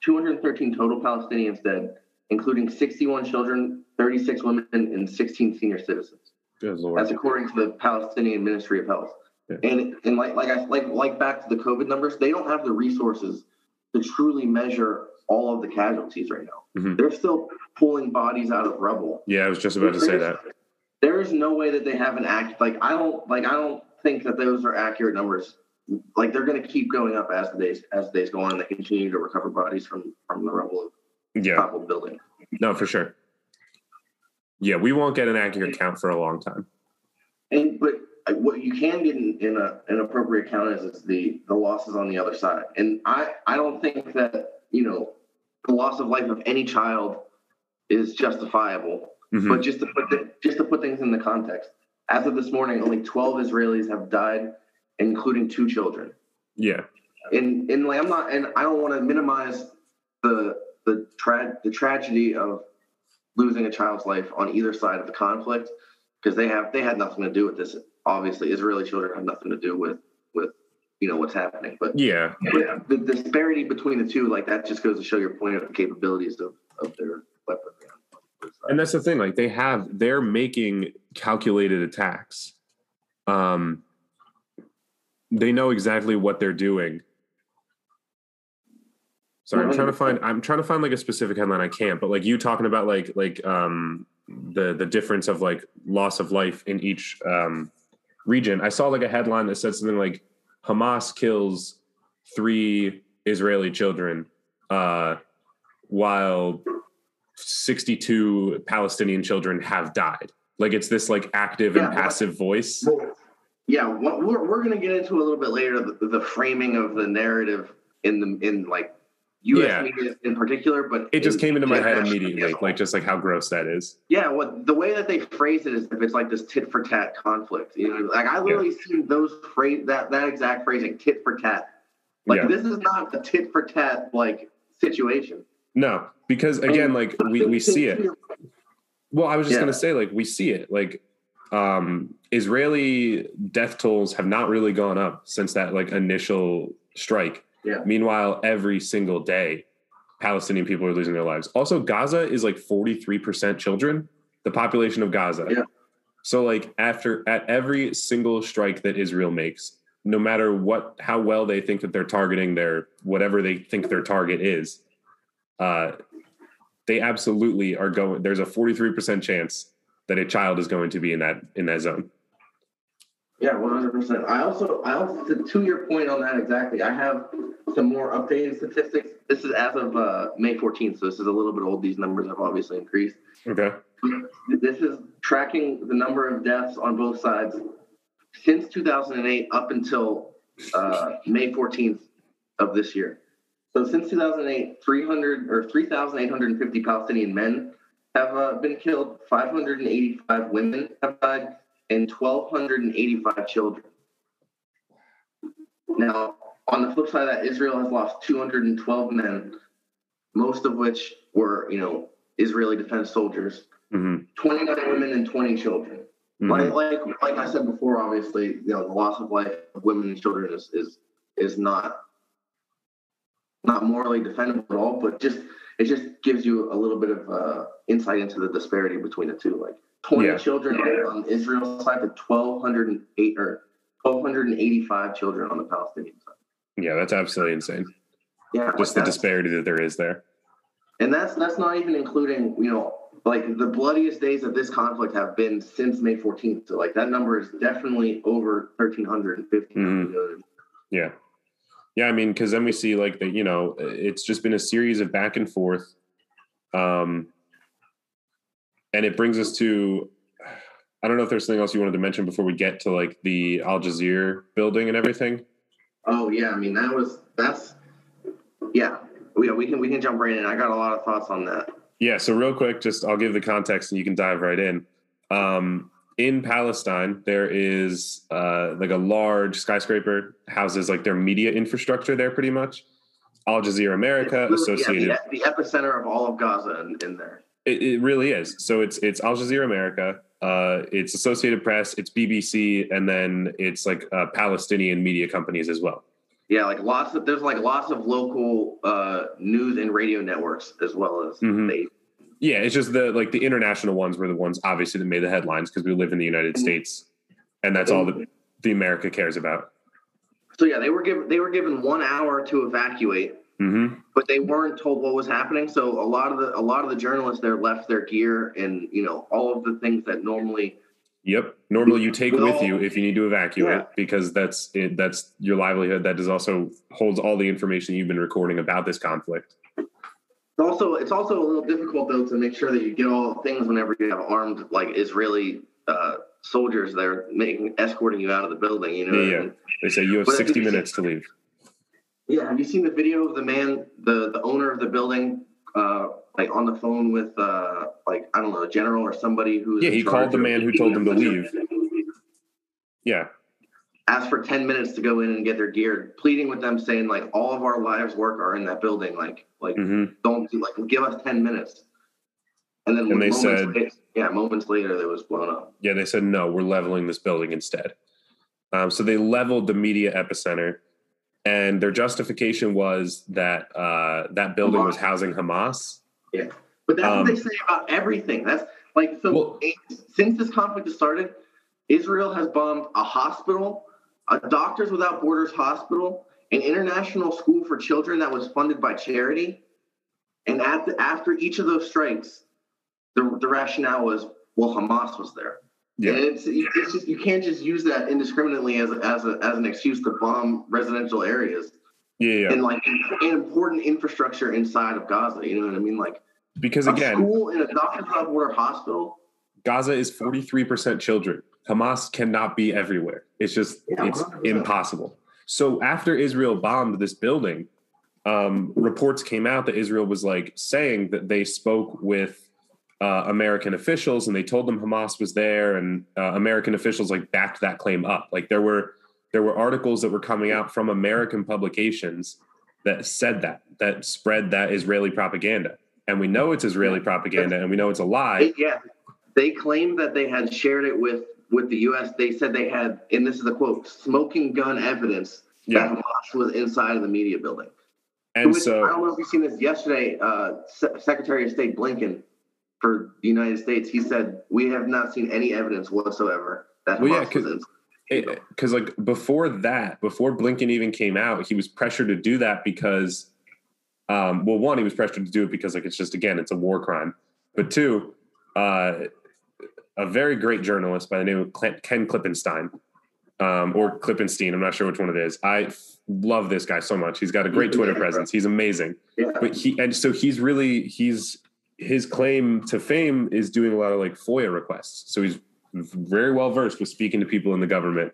213 total Palestinians dead including 61 children, 36 women, and 16 senior citizens. Good Lord. That's according to the Palestinian Ministry of Health. Yeah. And and like like I like like back to the COVID numbers, they don't have the resources to truly measure all of the casualties right now. Mm-hmm. They're still pulling bodies out of rubble. Yeah, I was just about to say that. There is no way that they have an act like I don't like I don't think that those are accurate numbers. Like they're going to keep going up as the days as the days go on, and they continue to recover bodies from from the rubble yeah. toppled building. No, for sure. Yeah, we won't get an accurate count for a long time. And but what you can get in, in a, an appropriate count is, is the the losses on the other side. And I I don't think that you know the loss of life of any child is justifiable. Mm-hmm. But just to put the, just to put things in the context, as of this morning, only 12 Israelis have died, including two children. Yeah. And and like I'm not, and I don't want to minimize the the tra- the tragedy of losing a child's life on either side of the conflict because they have they had nothing to do with this. Obviously, Israeli children have nothing to do with with you know what's happening. But yeah, but the disparity between the two, like that, just goes to show your point of the capabilities of of their weaponry. And that's the thing, like they have, they're making calculated attacks. Um, they know exactly what they're doing. Sorry, I'm trying to find. I'm trying to find like a specific headline. I can't, but like you talking about like like um the the difference of like loss of life in each um region. I saw like a headline that said something like Hamas kills three Israeli children, uh, while 62 Palestinian children have died. Like it's this like active yeah, and passive voice. Well, yeah, well, we're we're gonna get into a little bit later the, the framing of the narrative in the in like U.S. Yeah. media in particular, but it just came into my head immediately, like just like how gross that is. Yeah, what the way that they phrase it is if it's like this tit for tat conflict. You know, like I literally yeah. seen those phrase that that exact phrasing, tit for tat. Like yeah. this is not a tit for tat like situation. No, because again, like we, we see it. Well, I was just gonna say, like, we see it. Like um Israeli death tolls have not really gone up since that like initial strike. Yeah. Meanwhile, every single day, Palestinian people are losing their lives. Also, Gaza is like 43% children, the population of Gaza. Yeah. So like after at every single strike that Israel makes, no matter what how well they think that they're targeting their whatever they think their target is, uh, they absolutely are going. There's a 43% chance that a child is going to be in that in that zone. Yeah, 100%. I also, I also, to your point on that exactly, I have some more updated statistics. This is as of uh, May 14th, so this is a little bit old. These numbers have obviously increased. Okay. This is tracking the number of deaths on both sides since 2008 up until uh, May 14th of this year. So since 2008, 300 or 3,850 Palestinian men have uh, been killed, 585 women have died, and 1,285 children. Now, on the flip side of that, Israel has lost 212 men, most of which were, you know, Israeli defense soldiers, mm-hmm. 29 women and 20 children. Mm-hmm. Like, like, like I said before, obviously, you know, the loss of life of women and children is is is not not morally defendable at all, but just it just gives you a little bit of uh, insight into the disparity between the two. Like 20 yeah. children on Israel's side to 1,208 or 1,285 children on the Palestinian side. Yeah, that's absolutely insane. Yeah, just the disparity that there is there. And that's that's not even including you know like the bloodiest days of this conflict have been since May 14th. So like that number is definitely over 1,350. Mm-hmm. Yeah. Yeah, I mean, because then we see like the you know it's just been a series of back and forth, um, and it brings us to I don't know if there's something else you wanted to mention before we get to like the Al Jazeera building and everything. Oh yeah, I mean that was that's yeah yeah we can we can jump right in. I got a lot of thoughts on that. Yeah, so real quick, just I'll give the context and you can dive right in. Um, in Palestine, there is uh, like a large skyscraper houses like their media infrastructure there, pretty much. Al Jazeera America associated yeah, the, the, epicenter of all of Gaza in, in there. It, it, really is. So it's it's Al Jazeera America, uh, it's Associated Press, it's BBC, and then it's like uh, Palestinian media companies as well. Yeah, like lots of there's like lots of local uh, news and radio networks as well as mm-hmm. they yeah, it's just the like the international ones were the ones obviously that made the headlines because we live in the United mm-hmm. States, and that's all that the America cares about. So yeah, they were given they were given one hour to evacuate, mm-hmm. but they weren't told what was happening. So a lot of the a lot of the journalists there left their gear and you know all of the things that normally. Yep. Normally, you take with you if you need to evacuate yeah. because that's it, that's your livelihood. That does also holds all the information you've been recording about this conflict. Also it's also a little difficult though to make sure that you get all things whenever you have armed like Israeli uh, soldiers that are making escorting you out of the building. You know, yeah, yeah. they say you have But sixty minutes to leave. Yeah, have you seen the video of the man, the the owner of the building, uh, like on the phone with uh, like I don't know, a general or somebody who? Yeah, he called the man who told them to leave. Yeah, Asked for ten minutes to go in and get their gear, pleading with them, saying like all of our lives' work are in that building. Like, like hmm don't do like give us ten minutes. And then And they said- later, yeah, moments later, it was blown up. yeah. They said no, we're leveling this building instead. Um, so they leveled the media epicenter, and their justification was that uh, that building was housing Hamas. Yeah. But that's Um, what they say about everything. That's like so. Well- since this conflict has started, Israel has bombed a hospital, a Doctors Without Borders hospital, an international school for children that was funded by charity, and at the, after each of those strikes, the, the rationale was, well, Hamas was there. Yeah. And it's, it's just you can't just use that indiscriminately as as, a, as an excuse to bomb residential areas Yeah, yeah. and like an important infrastructure inside of Gaza. You know what I mean? Like Because again, a school in a Doctors Without Border hospital. Gaza is 43% children. Hamas cannot be everywhere. It's just, Yeah, it's 100%. impossible. So after Israel bombed this building, um, reports came out that Israel was like saying that they spoke with uh, American officials and they told them Hamas was there, and uh, American officials like backed that claim up. Like there were there were articles that were coming out from American publications that said that that spread that Israeli propaganda, and we know it's Israeli propaganda, and we know it's a lie. Yeah, they claimed that they had shared it with with the U.S. They said they had, and this is a quote, "smoking gun evidence Yeah, that Hamas was inside of the media building." and Which, I don't know if you've seen this yesterday. Uh, Se- Secretary of State Blinken for the United States, he said, "We have not seen any evidence whatsoever that Well, Hamas yeah, was 'cause- inside." because like before that before blinken even came out he was pressured to do that because um well one he was pressured to do it because like it's just again it's a war crime but two uh a very great journalist by the name of ken klippenstein um or klippenstein i'm not sure which one it is i f- love this guy so much he's got a great twitter presence he's amazing Yeah. but he and so he's really he's his claim to fame is doing a lot of like FOIA requests. So he's very well versed with speaking to people in the government,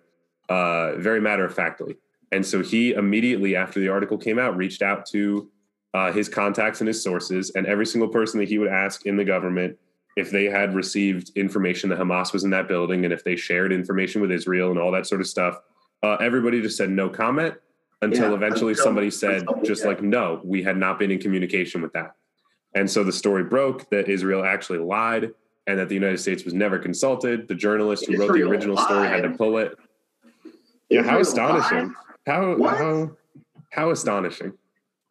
uh, very matter of factly. And so he immediately after the article came out reached out to uh, his contacts and his sources, and every single person that he would ask in the government if they had received information that Hamas was in that building and if they shared information with Israel and all that sort of stuff. Uh, everybody just said no comment until Yeah, eventually until- somebody said until- just yeah. like no, we had not been in communication with that. And so the story broke that Israel actually lied and that the United States was never consulted. The journalist who wrote the Israel original story had to pull it. Yeah, how Israel lied? astonishing. How What? how how astonishing.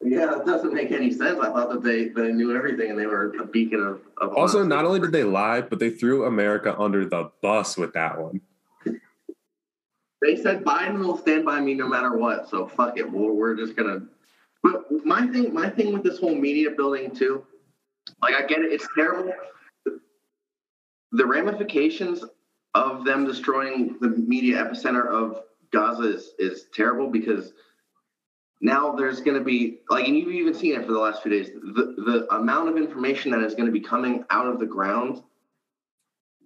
Yeah, it doesn't make any sense. I thought that they, they knew everything and they were a beacon of. of Also, honesty. not only did they lie, but they threw America under the bus with that one. They said Biden will stand by me no matter what. So fuck it. We're, we're just gonna. But my thing, my thing with this whole media building too, like I get it, it's terrible. The ramifications of them destroying the media epicenter of Gaza is is terrible because now there's going to be like, and you've even seen it for the last few days. The the amount of information that is going to be coming out of the ground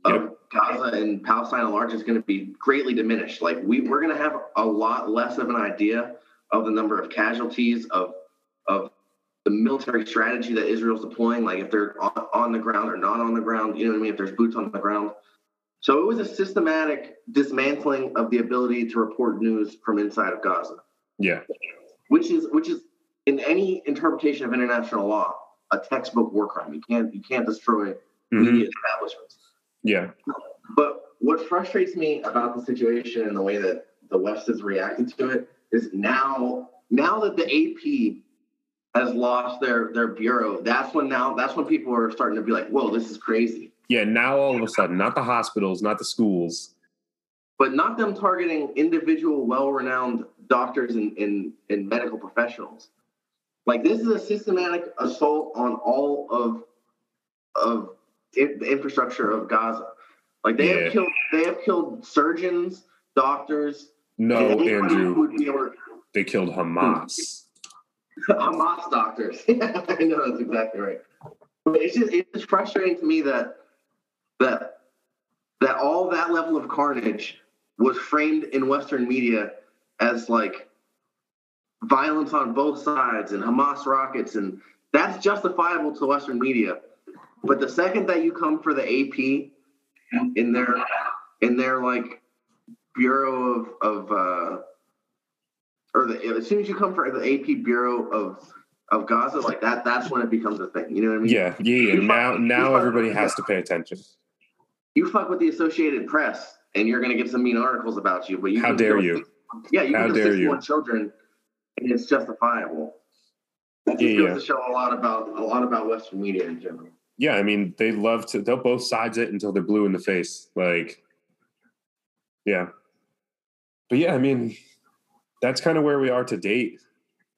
of Gaza and Palestine at large is going to be greatly diminished. Like we we're going to have a lot less of an idea of the number of casualties of of the military strategy that Israel's deploying. Like if they're on, on the ground or not on the ground, you know what I mean? If there's boots on the ground. So it was a systematic dismantling of the ability to report news from inside of Gaza, Yeah. Which is which is in any interpretation of international law a textbook war crime. You can't you can't destroy Mhm. media establishments. Yeah. But what frustrates me about the situation and the way that the West has reacted to it is now now that the AP has lost their their bureau, that's when now that's when people are starting to be like, whoa, this is crazy. Yeah. Now all of a sudden, not the hospitals, not the schools. But not them targeting individual well-renowned doctors and, and, and medical professionals. Like this is a systematic assault on all of of the infrastructure of Gaza. Like they Yeah. have killed they have killed surgeons, doctors, No, Andrew, would be able to- they killed Hamas. Hamas doctors. I know that's exactly right. But it's just it's frustrating to me that that that all that level of carnage was framed in Western media as like violence on both sides and Hamas rockets, and that's justifiable to Western media. But the second that you come for the AP in their in their like bureau of of uh, or the as soon as you come for the AP bureau of of Gaza, like that, that's when it becomes a thing. You know what I mean? Yeah, yeah. yeah. Now, fuck, now everybody has to pay attention. You fuck with the Associated Press, and you're going to get some mean articles about you. But you how dare you? yeah, you how dare you? Children, and it's justifiable. That just yeah, goes to show a lot about a lot about Western media in general. Yeah, I mean, they love to. They'll both sides it until they're blue in the face. Like, yeah, but yeah, I mean, that's kind of where we are to date.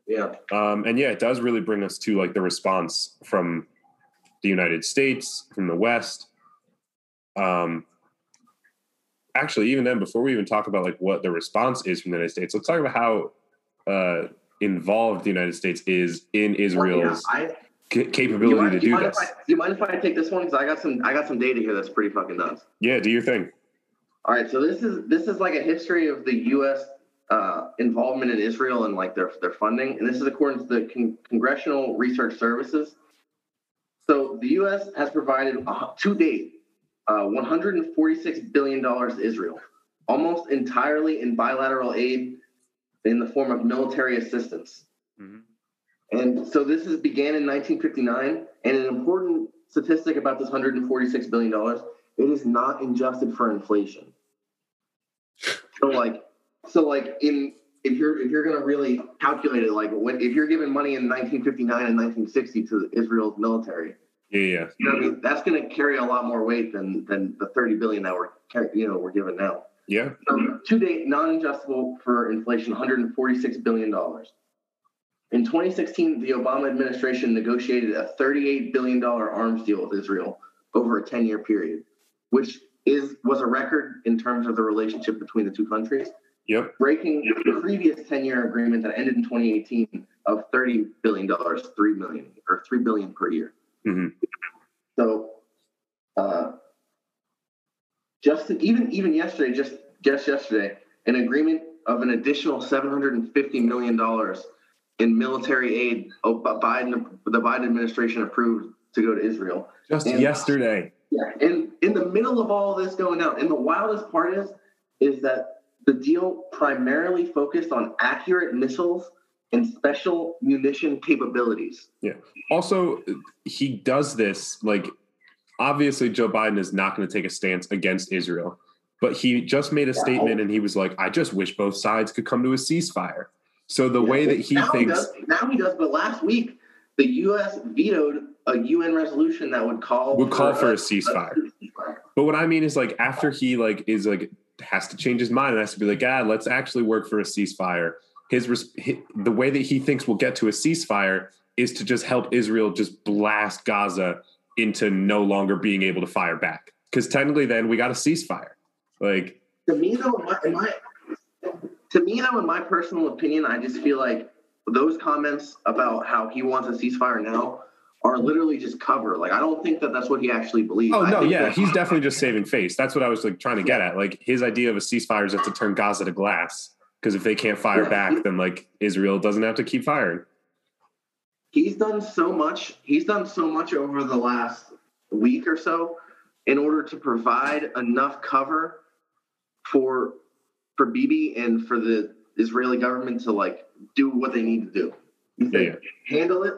Yeah. Um, and yeah, it does really bring us to like the response from the United States, from the West. Um, actually, even then, before we even talk about like what the response is from the United States, let's talk about how uh, involved the United States is in Israel's well, I, capability mind, to do, do this. I, do you mind if I take this one? Because I got some, I got some data here that's pretty fucking nuts. Yeah, do your thing. All right, so this is this is like a history of the U.S uh, involvement in Israel and like their their funding, and this is according to the Con- Congressional Research Services. So the U.S. has provided uh, to date uh, 146 billion dollars to Israel, almost entirely in bilateral aid in the form of military assistance. Mm-hmm. And so this is began in 1959, and an important statistic about this 146 billion dollars: it is not adjusted for inflation. So like so like in if you're if you're going to really calculate it, like when if you're giving money in 1959 and 1960 to Israel's military, yeah, yeah. you know I mean. That's going to carry a lot more weight than than the 30 billion that we're you know we're given now. Yeah. So, to date, non-adjustable for inflation, 146 billion dollars. In 2016, the Obama administration negotiated a 38 billion dollar arms deal with Israel over a 10-year period, which is was a record in terms of the relationship between the two countries. Yep. Breaking the previous 10 year agreement that ended in 2018 of $30 billion, 3 million or 3 billion per year. Mm-hmm. So, uh, just even even yesterday, just just yesterday, an agreement of an additional 750 million dollars in military aid. Oh, Biden, the Biden administration approved to go to Israel. Just and, yesterday. Yeah, and in the middle of all this going on, and the wildest part is, is that the deal primarily focused on accurate missiles and special munition capabilities. Yeah. Also, he does this like obviously Joe Biden is not going to take a stance against Israel, but he just made a statement and he was like, "I just wish both sides could come to a ceasefire." So the yeah, way that he now thinks he does, now he does, but last week the U.S. vetoed a UN resolution that would call would call for, a, a, ceasefire. a ceasefire. But what I mean is like after he like is like has to change his mind and has to be like, "Ah, let's actually work for a ceasefire. His, his the way that he thinks we'll get to a ceasefire is to just help Israel just blast Gaza into no longer being able to fire back. Because technically, then we got a ceasefire. Like to me, though, in my, my to me though, in my personal opinion, I just feel like those comments about how he wants a ceasefire now are literally just cover. Like I don't think that that's what he actually believes. Oh no, yeah, he's definitely just saving face. That's what I was like trying to get at. Like his idea of a ceasefire is to turn Gaza to glass because if they can't fire yeah. back, then like Israel doesn't have to keep firing. He's done so much. He's done so much over the last week or so in order to provide enough cover for for Bibi and for the Israeli government to like do what they need to do. Yeah, yeah. Handle it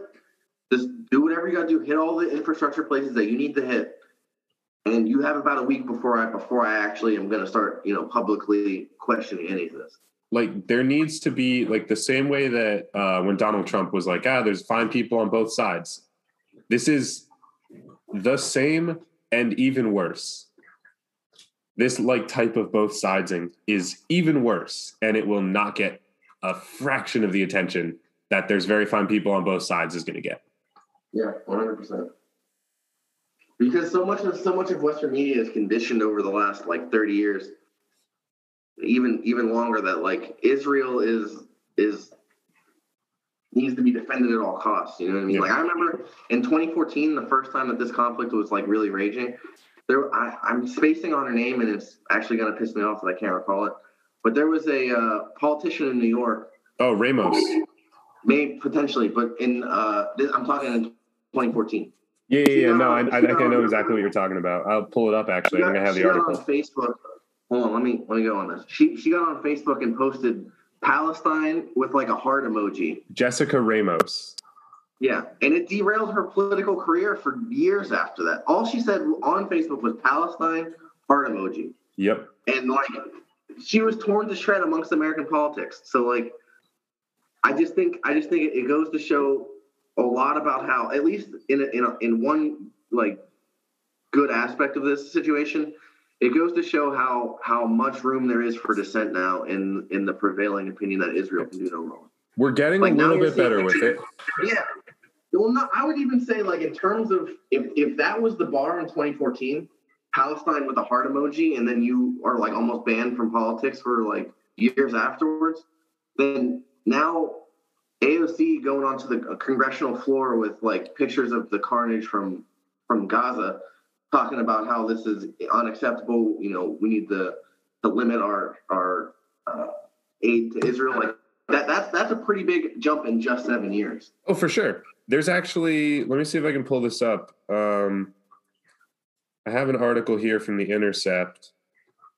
just do whatever you got to do. Hit all the infrastructure places that you need to hit, and you have about a week before I before I actually am going to start, you know, publicly questioning any of this. Like there needs to be like the same way that uh, when Donald Trump was like, ah, there's fine people on both sides. This is the same and even worse. This like type of both sidesing is even worse, and it will not get a fraction of the attention that there's very fine people on both sides is going to get. Yeah, one hundred percent. Because so much of so much of Western media is conditioned over the last like thirty years, even even longer. That like Israel is is needs to be defended at all costs. You know what I mean? Yeah. Like I remember in 2014, the first time that this conflict was like really raging. There, I, am spacing on her name, and it's actually going to piss me off that I can't recall it. But there was a uh, politician in New York. Oh, Ramos. Maybe potentially, but in uh, this, I'm talking in 2014. Yeah, yeah, yeah. No, I, I, I think I know exactly what you're talking about. I'll pull it up. Actually, got, I think I have the article on Facebook. Hold on, let me let me go on this. She she got on Facebook and posted Palestine with like a heart emoji. Jessica Ramos. Yeah, and it derailed her political career for years after that. All she said on Facebook was Palestine heart emoji. Yep. And like she was torn to shred amongst American politics. So like I just think I just think it goes to show a lot about how at least in a, in a, in one like good aspect of this situation it goes to show how how much room there is for dissent now in in the prevailing opinion that Israel can do no wrong. We're getting like a little bit better with it. Yeah. Well, not, I would even say like in terms of if if that was the bar in 2014, Palestine with a heart emoji, and then you are like almost banned from politics for like years afterwards, then now AOC going onto the uh, congressional floor with like pictures of the carnage from from Gaza talking about how this is unacceptable. You know, we need to to limit our our uh, aid to Israel. Like that, that's that's a pretty big jump in just seven years. Oh, for sure. There's actually. Let me see if I can pull this up. Um, I have an article here from the Intercept.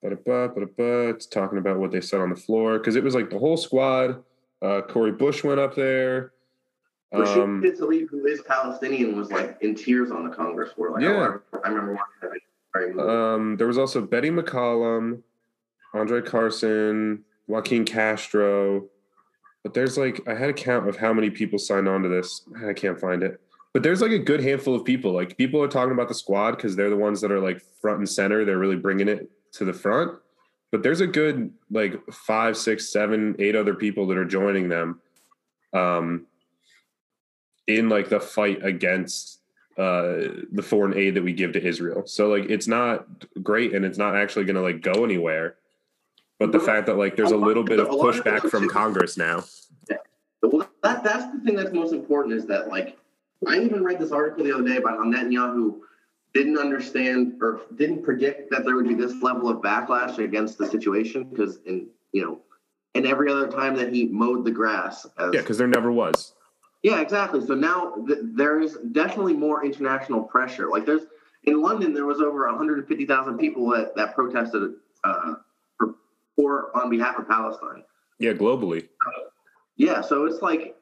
It's talking about what they said on the floor because it was like the whole squad. Uh, Cori Bush went up there. Um, Rashida Tlaib, who is Palestinian, was like in tears on the Congress floor. Like, yeah, oh, I, I, remember watching that. Um, there was also Betty McCollum, Andre Carson, Joaquin Castro. But there's like I had a count of how many people signed on to this. I can't find it. But there's like a good handful of people. Like people are talking about the squad because they're the ones that are like front and center. They're really bringing it to the front. But there's a good like five, six, seven, eight other people that are joining them. Um, in like the fight against uh, the foreign aid that we give to Israel. So like it's not great and it's not actually going to like go anywhere. But the fact that like there's a little bit of pushback from Congress now. Yeah. Well, that that's the thing that's most important is that like I even read this article the other day about how Netanyahu didn't understand or didn't predict that there would be this level of backlash against the situation because in you know and every other time that he mowed the grass as, yeah because there never was yeah, exactly. So now th- there is definitely more international pressure. Like there's in London, there was over 150,000 people that that protested uh, for, for on behalf of Palestine. Yeah, globally. Uh, yeah, so it's like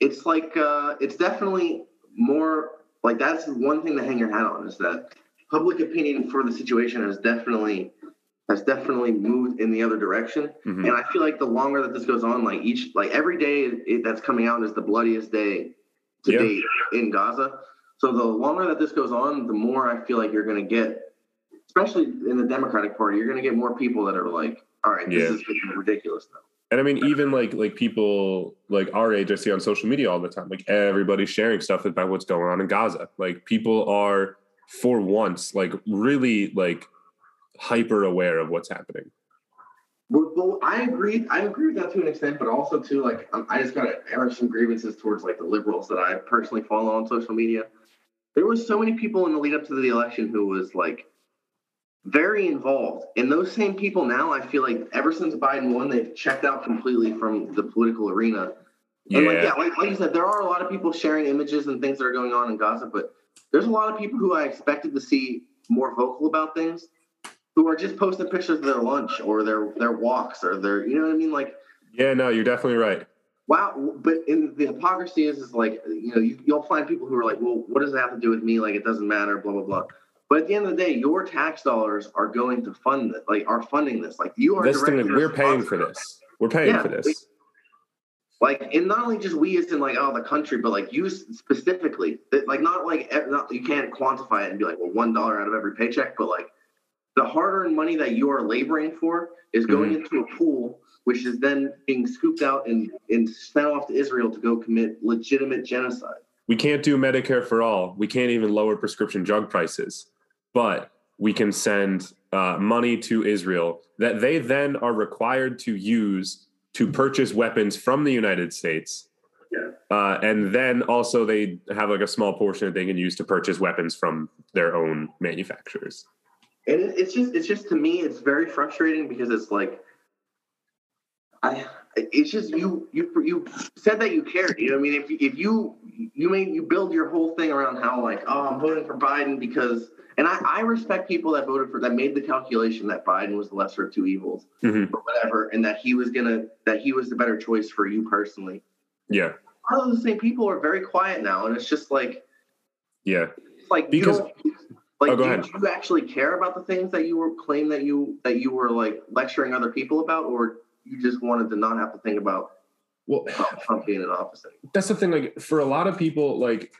it's like uh, it's definitely more like that's one thing to hang your hat on is that public opinion for the situation has definitely has definitely moved in the other direction. Mm-hmm. And I feel like the longer that this goes on, like each, like every day it, that's coming out is the bloodiest day to yeah. date in Gaza. So the longer that this goes on, the more I feel like you're going to get, especially in the Democratic Party, you're going to get more people that are like, all right, this yeah. is ridiculous now. And I mean, even like like people like our age, I see on social media all the time. Like everybody's sharing stuff about what's going on in Gaza. Like people are, for once, like really like hyper aware of what's happening. Well, well, I agree. I agree with that to an extent, but also too, like um, I just got to air some grievances towards like the liberals that I personally follow on social media. There was so many people in the lead up to the election who was like very involved, and those same people now, I feel like ever since Biden won, they've checked out completely from the political arena. And yeah. like yeah, like, like you said, there are a lot of people sharing images and things that are going on in Gaza, but there's a lot of people who I expected to see more vocal about things who are just posting pictures of their lunch or their their walks or their you know what I mean? Like yeah no you're definitely right. wow but in the hypocrisy is is like you know you, you'll find people who are like well what does it have to do with me? Like it doesn't matter blah blah blah. But at the end of the day your tax dollars are going to fund it like are funding this. Like you are this thing we're paying for this. We're paying yeah, for this. like and not only just we as in like oh the country but like you specifically like not like eh, not, you can't quantify it and be like well one dollar out of every paycheck but like the hard-earned money that you are laboring for is going mm-hmm. into a pool which is then being scooped out and, and sent off to Israel to go commit legitimate genocide. We can't do Medicare for all. We can't even lower prescription drug prices, but we can send uh, money to Israel that they then are required to use to purchase weapons from the United States. Yeah. Uh, and then also they have like a small portion that they can use to purchase weapons from their own manufacturers. And it's just it's just to me it's very frustrating because it's like I it's just you you you said that you cared. You know, I mean, if if you you made you build your whole thing around how like oh I'm voting for Biden because and I, I respect people that voted for that made the calculation that Biden was the lesser of two evils mm-hmm. or whatever, and that he was gonna that he was the better choice for you personally. Yeah, all of the same people are very quiet now, and it's just like yeah, it's like because. Like, oh, do, ahead. you actually care about the things that you were claim that you that you were like lecturing other people about, or you just wanted to not have to think about well Trump being in office. Anymore. That's the thing. Like for a lot of people, like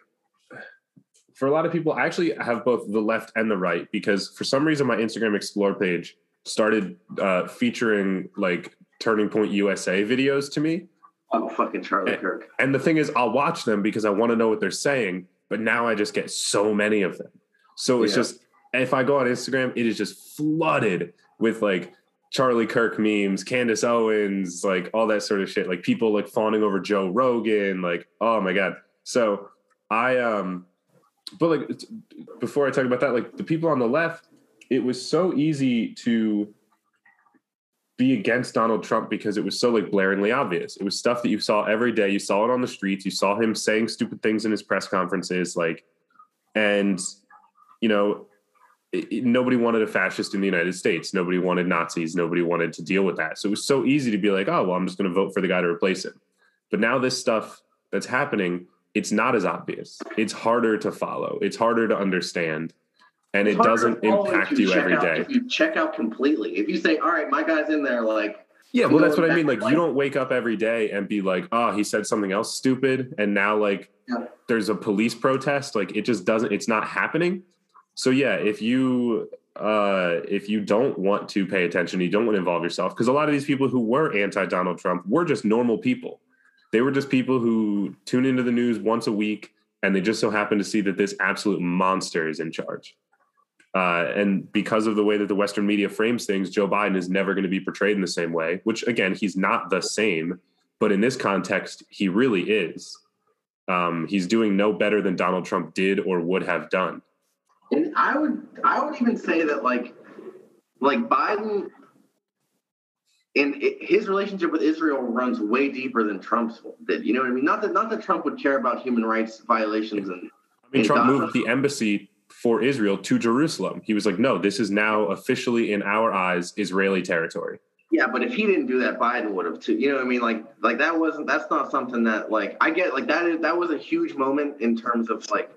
for a lot of people, I actually have both the left and the right because for some reason my Instagram Explore page started uh, featuring like Turning Point USA videos to me. Oh, fucking Charlie and, Kirk. And the thing is, I'll watch them because I want to know what they're saying. But now I just get so many of them. So it's yeah. just if I go on Instagram, it is just flooded with like Charlie Kirk memes, Candace Owens, like all that sort of shit. Like people like fawning over Joe Rogan, like oh my god. So I um, but like before I talk about that, like the people on the left, it was so easy to be against Donald Trump because it was so like blaringly obvious. It was stuff that you saw every day. You saw it on the streets. You saw him saying stupid things in his press conferences, like, and you know, it, nobody wanted a fascist in the United States. Nobody wanted Nazis. Nobody wanted to deal with that. So it was so easy to be like, oh, well, I'm just going to vote for the guy to replace him. But now this stuff that's happening, it's not as obvious. It's harder to follow. It's harder to understand. And it's it doesn't impact you, you every out, day. If you check out completely, if you say, all right, my guy's in there, like, yeah, well, that's what I mean. Like, you don't wake up every day and be like, oh, he said something else stupid. And now, like, yeah. there's a police protest. Like, it just doesn't, it's not happening so yeah, if you uh, if you don't want to pay attention, you don't want to involve yourself, because a lot of these people who were anti Donald Trump were just normal people. They were just people who tune into the news once a week, and they just so happen to see that this absolute monster is in charge. Uh, and because of the way that the Western media frames things, Joe Biden is never going to be portrayed in the same way. Which again, he's not the same, but in this context, he really is. Um, he's doing no better than Donald Trump did or would have done. And I would I would even say that like like Biden and it, his relationship with Israel runs way deeper than Trump's did. You know what I mean? Not that not that Trump would care about human rights violations and. I mean, Trump Gaza. moved the embassy for Israel to Jerusalem. He was like, "No, this is now officially in our eyes Israeli territory." Yeah, but if he didn't do that, Biden would have too. You know what I mean? Like, like that wasn't. That's not something that like I get. Like that is that was a huge moment in terms of like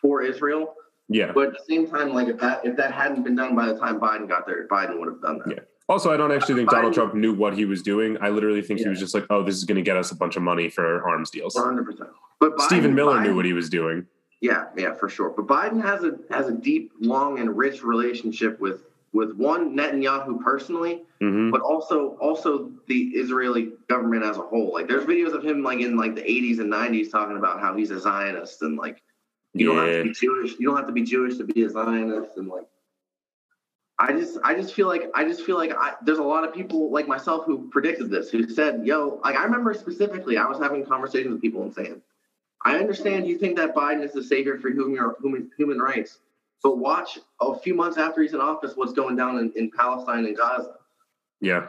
for Israel. Yeah. But at the same time, like if that if that hadn't been done by the time Biden got there, Biden would have done that. Yeah. Also, I don't actually think Biden, Donald Trump knew what he was doing. I literally think yeah. he was just like, "Oh, this is going to get us a bunch of money for arms deals." One hundred percent. But Biden, Stephen Miller Biden, knew what he was doing. Yeah, yeah, for sure. But Biden has a has a deep, long, and rich relationship with with one Netanyahu personally, mm-hmm. but also also the Israeli government as a whole. Like, there's videos of him like in like the 80s and 90s talking about how he's a Zionist and like you yeah. don't have to be Jewish. You don't have to be Jewish to be a Zionist, and like, I just, I just feel like, I just feel like I, there's a lot of people like myself who predicted this, who said, "Yo," like I remember specifically, I was having conversations with people and saying, "I understand you think that Biden is the savior for human human, human rights, but watch a few months after he's in office, what's going down in, in Palestine and Gaza." Yeah.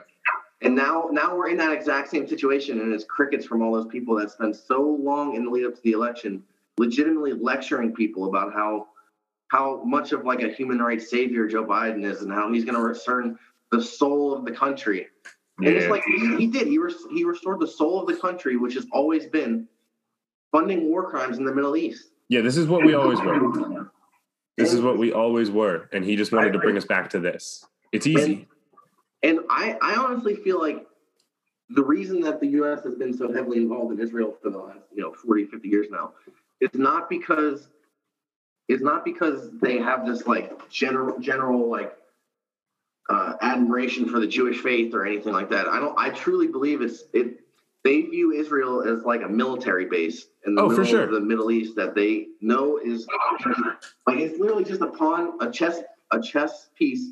And now, now we're in that exact same situation, and it's crickets from all those people that spent so long in the lead up to the election legitimately lecturing people about how how much of like a human rights savior Joe Biden is and how he's going to return the soul of the country. Yeah. And it's like he, he did. He res- he restored the soul of the country, which has always been funding war crimes in the Middle East. Yeah, this is what we always were. This is what we always were, and he just wanted to bring us back to this. It's easy. And, and I, I honestly feel like the reason that the U.S. has been so heavily involved in Israel for the last, you know, 40, 50 years now it's not because it's not because they have this like general general like uh, admiration for the Jewish faith or anything like that. I don't. I truly believe it's it. They view Israel as like a military base in the oh, middle sure. of the Middle East that they know is like it's literally just a pawn, a chess, a chess piece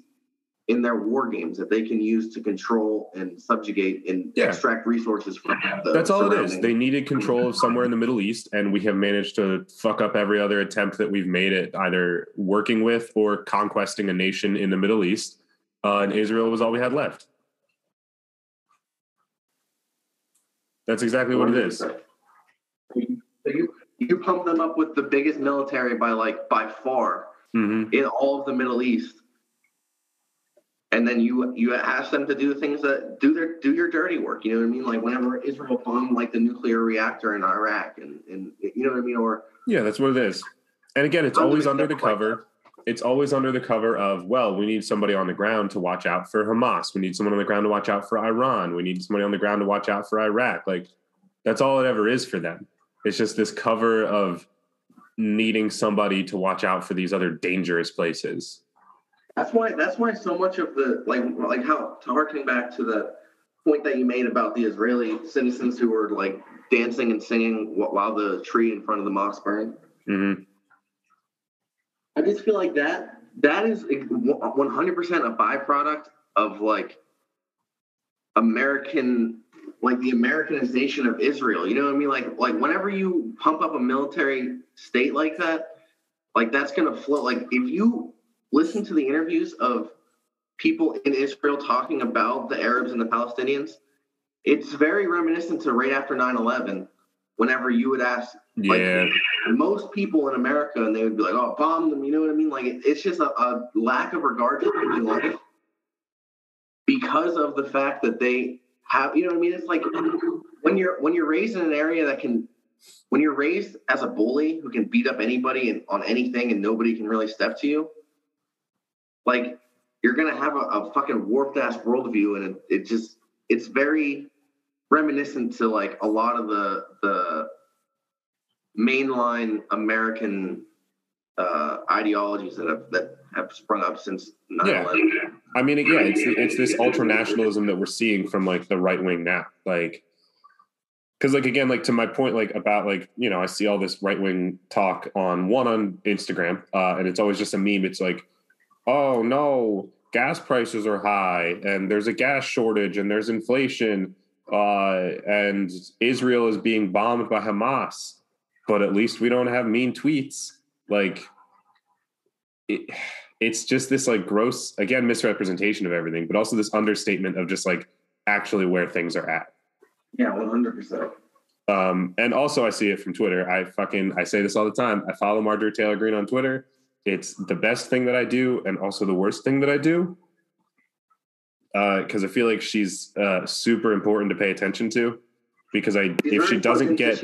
in their war games that they can use to control and subjugate and Yeah. extract resources from the That's all it is. They needed control of somewhere in the Middle East, and we have managed to fuck up every other attempt that we've made at either working with or conquesting a nation in the Middle East. Uh, and Israel was all we had left. That's exactly what it is. So you you pump them up with the biggest military by like by far hmm in all of the Middle East, and then you you ask them to do things that do their do your dirty work. You know what I mean? Like whenever Israel bombed like the nuclear reactor in Iraq, and and you know what I mean, or Yeah, that's what it is. And again, it's always under the cover. cover. It's always under the cover of, well, we need somebody on the ground to watch out for Hamas. We need someone on the ground to watch out for Iran. We need somebody on the ground to watch out for Iraq. Like, that's all it ever is for them. It's just this cover of needing somebody to watch out for these other dangerous places. That's why that's why so much of the like like how to harkening back to the point that you made about the Israeli citizens who were like dancing and singing while the tree in front of the mosque burned. hmm I just feel like that that is one hundred percent a byproduct of like American like the Americanization of Israel. You know what I mean? Like like whenever you pump up a military state like that, like that's gonna flow. Like if you listen to the interviews of people in Israel talking about the Arabs and the Palestinians, it's very reminiscent to right after 9-11, whenever you would ask like, Yeah. most people in America, and they would be like, "Oh, bomb them," you know what I mean? Like it's just a, a lack of regard to human life because of the fact that they have, you know what I mean? It's like when you're when you're raised in an area that can, when you're raised as a bully who can beat up anybody and on anything, and nobody can really step to you, like you're gonna have a, a fucking warped ass worldview, and it, it just it's very reminiscent to like a lot of the the mainline American uh, ideologies that have that have sprung up since 9/11. I mean, yeah, it's it's this ultra nationalism that we're seeing from like the right wing now, like because like again, like to my point, like about like you know, I see all this right wing talk on one on Instagram, uh, and it's always just a meme. It's like, oh no, gas prices are high, and there's a gas shortage, and there's inflation, uh, and Israel is being bombed by Hamas, but at least we don't have mean tweets, like. It, it's just this like gross again misrepresentation of everything but also this understatement of just like actually where things are at. Yeah, one hundred percent. um and also i see it from twitter. I fucking i say this all the time. I follow marjorie taylor greene on twitter it's the best thing that i do and also the worst thing that i do because i feel like she's uh super important to pay attention to because i if she doesn't get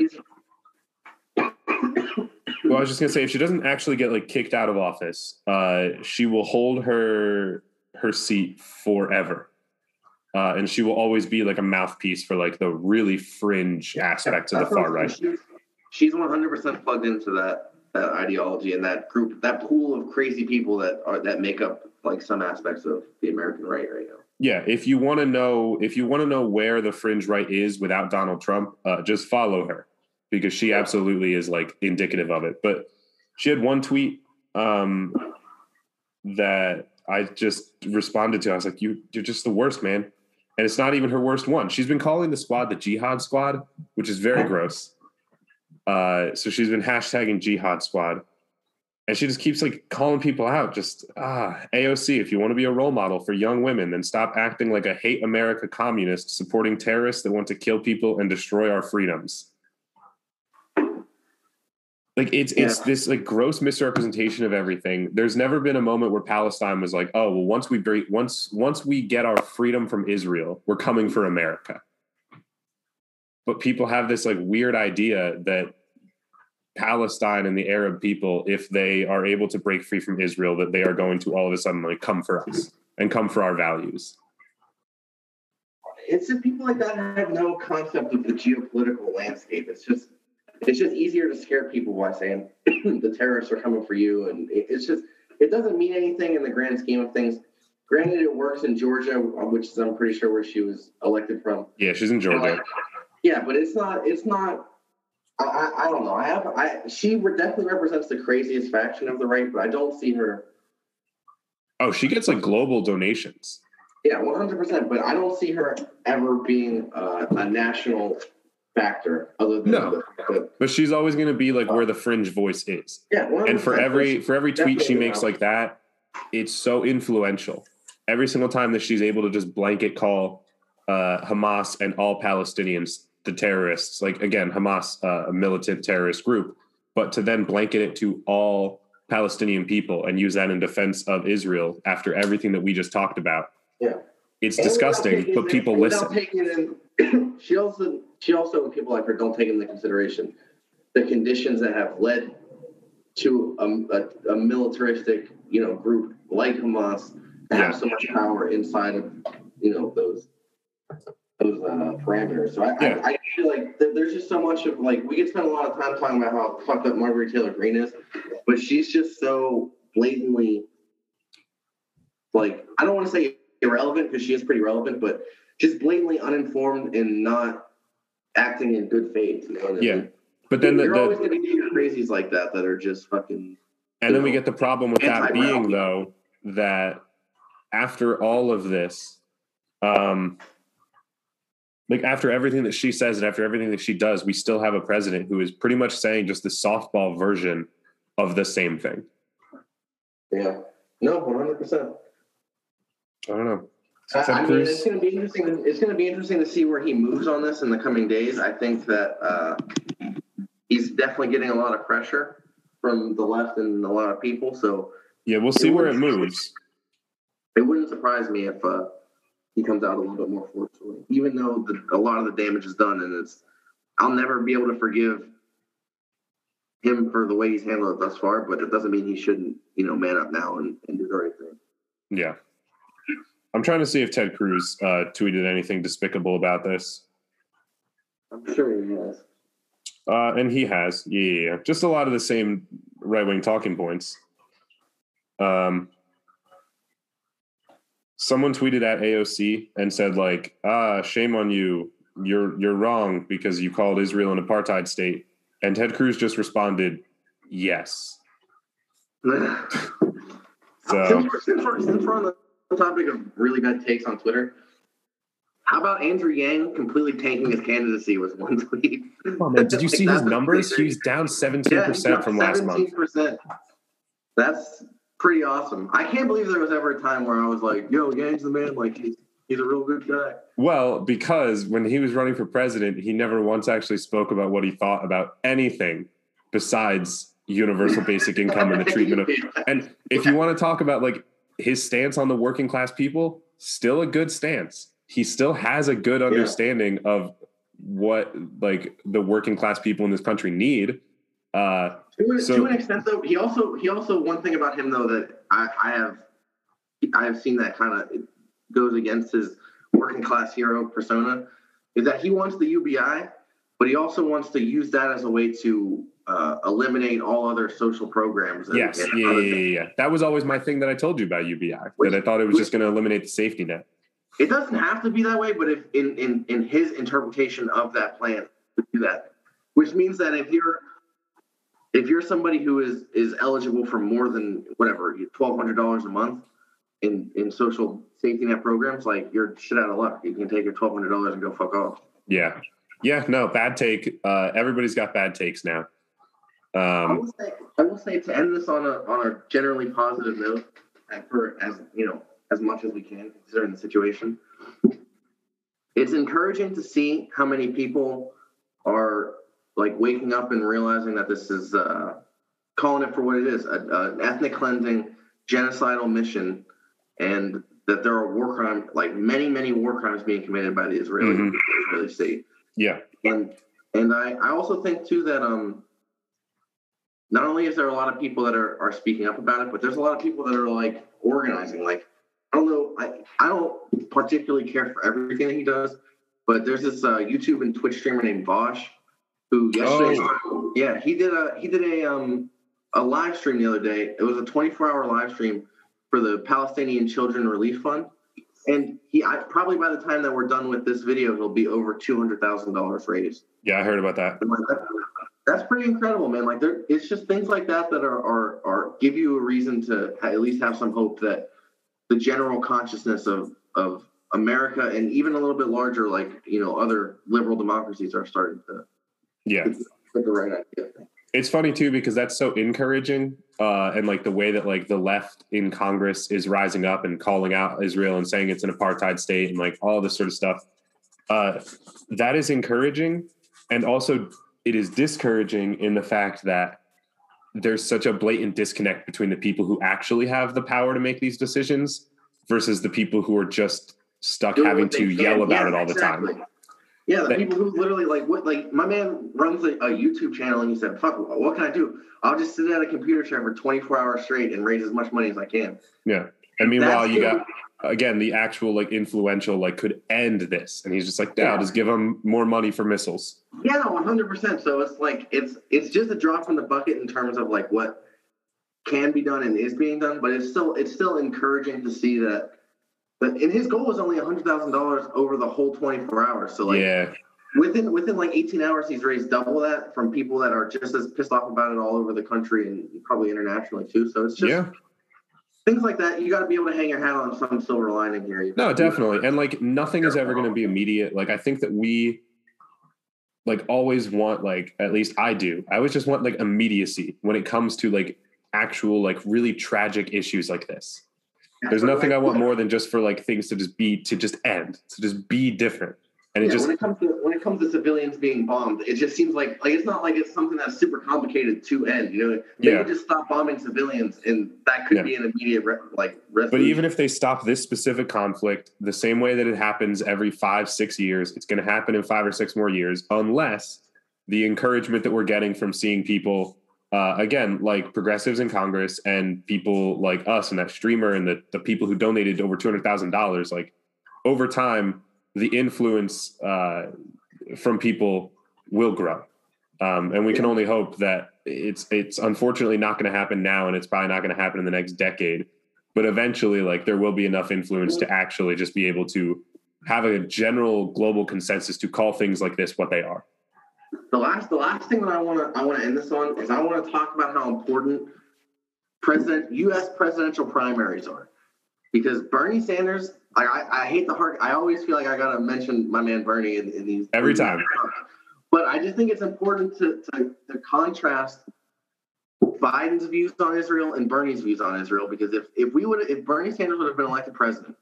well, I was just gonna say if she doesn't actually get like kicked out of office, uh, she will hold her her seat forever, uh, and she will always be like a mouthpiece for like the really fringe aspects of the far right. She's one hundred percent plugged into that that ideology and that group, that pool of crazy people that are that make up like some aspects of the American right right now. Yeah, if you want to know if you want to know where the fringe right is without Donald Trump, uh, just follow her because she absolutely is like indicative of it. But she had one tweet um, that I just responded to. I was like, "You, you're just the worst, man." And it's not even her worst one. She's been calling the squad the Jihad Squad, which is very gross. Uh, so she's been hashtagging Jihad Squad, and she just keeps like calling people out. Just ah, AOC, if you want to be a role model for young women, then stop acting like a hate America communist supporting terrorists that want to kill people and destroy our freedoms. Like it's it's this like gross misrepresentation of everything. There's never been a moment where palestine was like oh well once we once once we get our freedom from israel we're coming for america but people have this like weird idea that palestine and the arab people if they are able to break free from israel that they are going to all of a sudden like come for us and come for our values It's just people like that have no concept of the geopolitical landscape. It's just it's just easier to scare people by saying the terrorists are coming for you, and it's just it doesn't mean anything in the grand scheme of things. Granted, it works in Georgia, which is I'm pretty sure where she was elected from. yeah she's in georgia uh, Yeah, but it's not. It's not. I, I, I don't know. I have. I she re- definitely represents the craziest faction of the right, but I don't see her. Oh, she gets like global donations. Yeah, one hundred percent. But I don't see her ever being uh, a national factor, other than No. the, But she's always going to be like where the fringe voice is. yeah. 100%. And for every for every tweet she makes like that, it's so influential. Every single time that she's able to just blanket call uh, Hamas and all Palestinians the terrorists, like again, Hamas, uh, a militant terrorist group, but to then blanket it to all Palestinian people and use that in defense of Israel after everything that we just talked about. Yeah. It's And disgusting, but people listen. in, she also, she also, and people like her don't take into consideration the conditions that have led to a, a, a militaristic, you know, group like Hamas to have so much power inside of, you know, those those uh, parameters. So I, Yeah. I, I feel like th- there's just so much of like we could spend a lot of time talking about how fucked up Margaret Taylor Greene is, but she's just so blatantly like I don't want to say irrelevant because she is pretty relevant, but just blatantly uninformed and not acting in good faith. You know Yeah. mean? But then the, you're the always going to get crazies like that that are just fucking. And then we get the problem with that being though that after all of this, um, like after everything that she says and after everything that she does, we still have a president who is pretty much saying just the softball version of the same thing. Yeah. No, one hundred percent. I don't know. I, I mean, it's going to be interesting. It's going to be interesting to see where he moves on this in the coming days. I think that uh, he's definitely getting a lot of pressure from the left and a lot of people. So Yeah, we'll see where it moves. it wouldn't surprise me if uh, he comes out a little bit more forcefully, even though the, a lot of the damage is done. And it's, I'll never be able to forgive him for the way he's handled it thus far, but it doesn't mean he shouldn't, you know, man up now and, and do the right thing. Yeah. I'm trying to see if Ted Cruz uh, tweeted anything despicable about this. I'm sure he has. Uh, and he has, yeah, yeah, yeah. Just a lot of the same right wing talking points. Um, someone tweeted at AOC and said, like, ah, shame on you. You're you're wrong because you called Israel an apartheid state. And Ted Cruz just responded, yes. So since, we're, since, we're, since we're on the topic of really bad takes on Twitter, how about Andrew Yang completely tanking his candidacy with one tweet? oh, man, did you Like, see his numbers? He's down 17% Yeah, he's up from last month. 17%. That's pretty awesome. I can't believe there was ever a time where I was like, yo, Yang's the man. Like, he's, he's a real good guy. Well, because when he was running for president, he never once actually spoke about what he thought about anything besides universal basic income and the treatment of. And if you want to talk about like his stance on the working class people, still a good stance. He still has a good understanding of what like the working class people in this country need. Uh, To, an- So- to an extent, though, he also he also one thing about him though that I, I have I have seen that kind of goes against his working class hero persona is that he wants the UBI, but he also wants to use that as a way to uh, eliminate all other social programs. and- yes, and yeah, yeah, yeah, yeah. That was always my thing that I told you about UBI. Which- that I thought it was just going to eliminate the safety net. It doesn't have to be that way, but if in in in his interpretation of that plan, to do that, which means that if you're if you're somebody who is is eligible for more than whatever twelve hundred dollars a month in in social safety net programs, like you're shit out of luck. You can take your twelve hundred dollars and go fuck off. Yeah. Yeah, no, bad take. Uh, everybody's got bad takes now. I Um, will say, I will say to end this on a on a generally positive note, for as you know as much as we can considering the situation. It's encouraging to see how many people are like waking up and realizing that this is uh, calling it for what it is a, a- an ethnic cleansing genocidal mission and that there are war crimes like many many war crimes being committed by the israeli Mhm. israeli state yeah, and and I, I also think too that um not only is there a lot of people that are, are speaking up about it, but there's a lot of people that are like organizing. Like I don't know, I, I don't particularly care for everything that he does, but there's this uh, YouTube and Twitch streamer named Vaush who yesterday yeah, he did a he did a um a live stream the other day. It was a 24 hour live stream for the Palestinian Children Relief Fund. And he I, probably by the time that we're done with this video, he'll be over two hundred thousand dollars raised. yeah, I heard about that. Like, that- that's pretty incredible, man. Like there, it's just things like that that are are are give you a reason to at least have some hope that the general consciousness of of America and even a little bit larger, like you know, other liberal democracies are starting to yeah the right idea. It's funny too because that's so encouraging, uh, and like the way that like the left in Congress is rising up and calling out Israel and saying it's an apartheid state and like all this sort of stuff. Uh, that is encouraging, and also it is discouraging in the fact that there's such a blatant disconnect between the people who actually have the power to make these decisions versus the people who are just stuck Do having to yell about Yeah, it all the time. Yeah, the That- people who literally like what like my man runs a, a YouTube channel and he said, "Fuck, what can I do? I'll just sit at a computer chair for 24 hours straight and raise as much money as I can." Yeah. And meanwhile, That's you got again the actual like influential like could end this, and he's just like, yeah, I'll Yeah. just give him more money for missiles. Yeah, 100. percent So it's like it's it's just a drop in the bucket in terms of like what can be done and is being done, but it's still it's still encouraging to see that. But and his goal was only hundred thousand dollars over the whole 24 hours. So like yeah, within within like 18 hours, he's raised double that from people that are just as pissed off about it all over the country and probably internationally too. So it's just yeah, things like that. You got to be able to hang your hat on some silver lining here. no, definitely. And like nothing is ever going to be immediate. Like I think that we like always want like at least I do. I always just want like immediacy when it comes to like actual like really tragic issues like this. There's nothing I want more than just for like things to just be to just end, to just be different. And it yeah, just when it comes to when it comes to civilians being bombed, it just seems like like it's not like it's something that's super complicated to end. You know, they Yeah. just stop bombing civilians, and that could Yeah. be an immediate re- like. But even if they stop this specific conflict, the same way that it happens every five, six years, it's going to happen in five or six more years, unless the encouragement that we're getting from seeing people, uh, again, like progressives in Congress and people like us and that streamer and the, the people who donated over $200,000, like over time, the influence uh, from people will grow. Um, and we can only hope that it's it's unfortunately not going to happen now, and it's probably not going to happen in the next decade. But eventually like there will be enough influence to actually just be able to have a general global consensus to call things like this what they are the last the last thing that I want to I want to end this on is I want to talk about how important president U.S. presidential primaries are because Bernie Sanders. I, I, I hate the hard. I always feel like I gotta mention my man Bernie in, in these Every time. But I just think it's important to, to, to contrast Biden's views on Israel and Bernie's views on Israel because if, if we would if Bernie Sanders would have been elected president,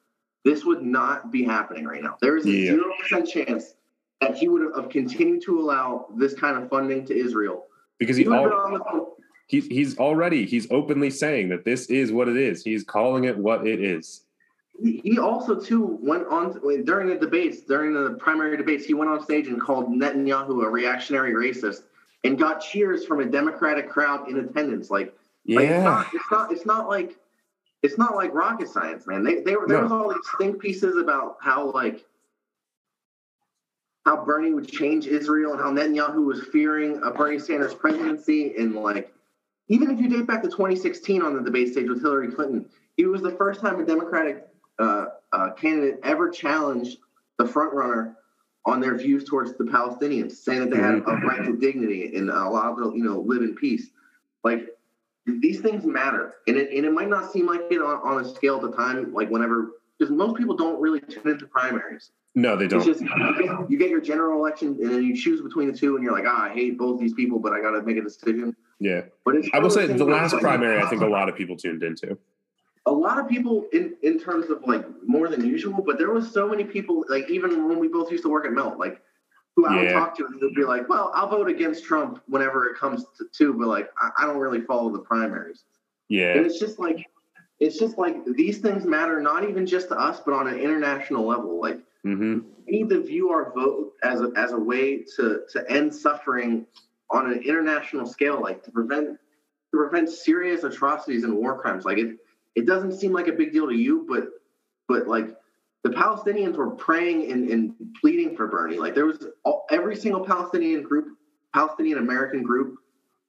this would not be happening right now. There is a Yeah. zero percent chance that he would have continued to allow this kind of funding to Israel. because he He would have al- the he's he's already he's openly saying that this is what it is he's calling it what it is He he also too went on to- during the debates, during the primary debates, he went on stage and called Netanyahu a reactionary racist and got cheers from a Democratic crowd in attendance. Like, like it's, yeah not, it's not it's not like it's not like rocket science, man. They, they were there No. was all these think pieces about how like how Bernie would change Israel and how Netanyahu was fearing a Bernie Sanders presidency and like even if you date back to 2016 on the debate stage with Hillary Clinton, it was the first time a Democratic uh, uh, candidate ever challenged the front runner on their views towards the Palestinians, saying that they had a right to dignity and allow them, you know, live in peace. Like these things matter, and it and it might not seem like it on, on a scale at the time, like whenever because most people don't really tune into primaries. No they don't just you get, you get your general election, and then you choose between the two, and you're like, ah, I hate both these people, but I got to make a decision. yeah But it's i will say the last like- primary i think a lot of people tuned into a lot of people in in terms of like more than usual, but there was so many people like even when we both used to work at Melt, like who I would talk to, and they'd be like, "Well, I'll vote against Trump whenever it comes to, to but like I, I don't really follow the primaries." Yeah, and it's just like it's just like these things matter not even just to us, but on an international level. Like hmm we need to view our vote as a, as a way to to end suffering on an international scale, like to prevent to prevent serious atrocities and war crimes. Like it it doesn't seem like a big deal to you, but but like the Palestinians were praying and, and pleading for Bernie. Like there was all, every single Palestinian group, Palestinian American group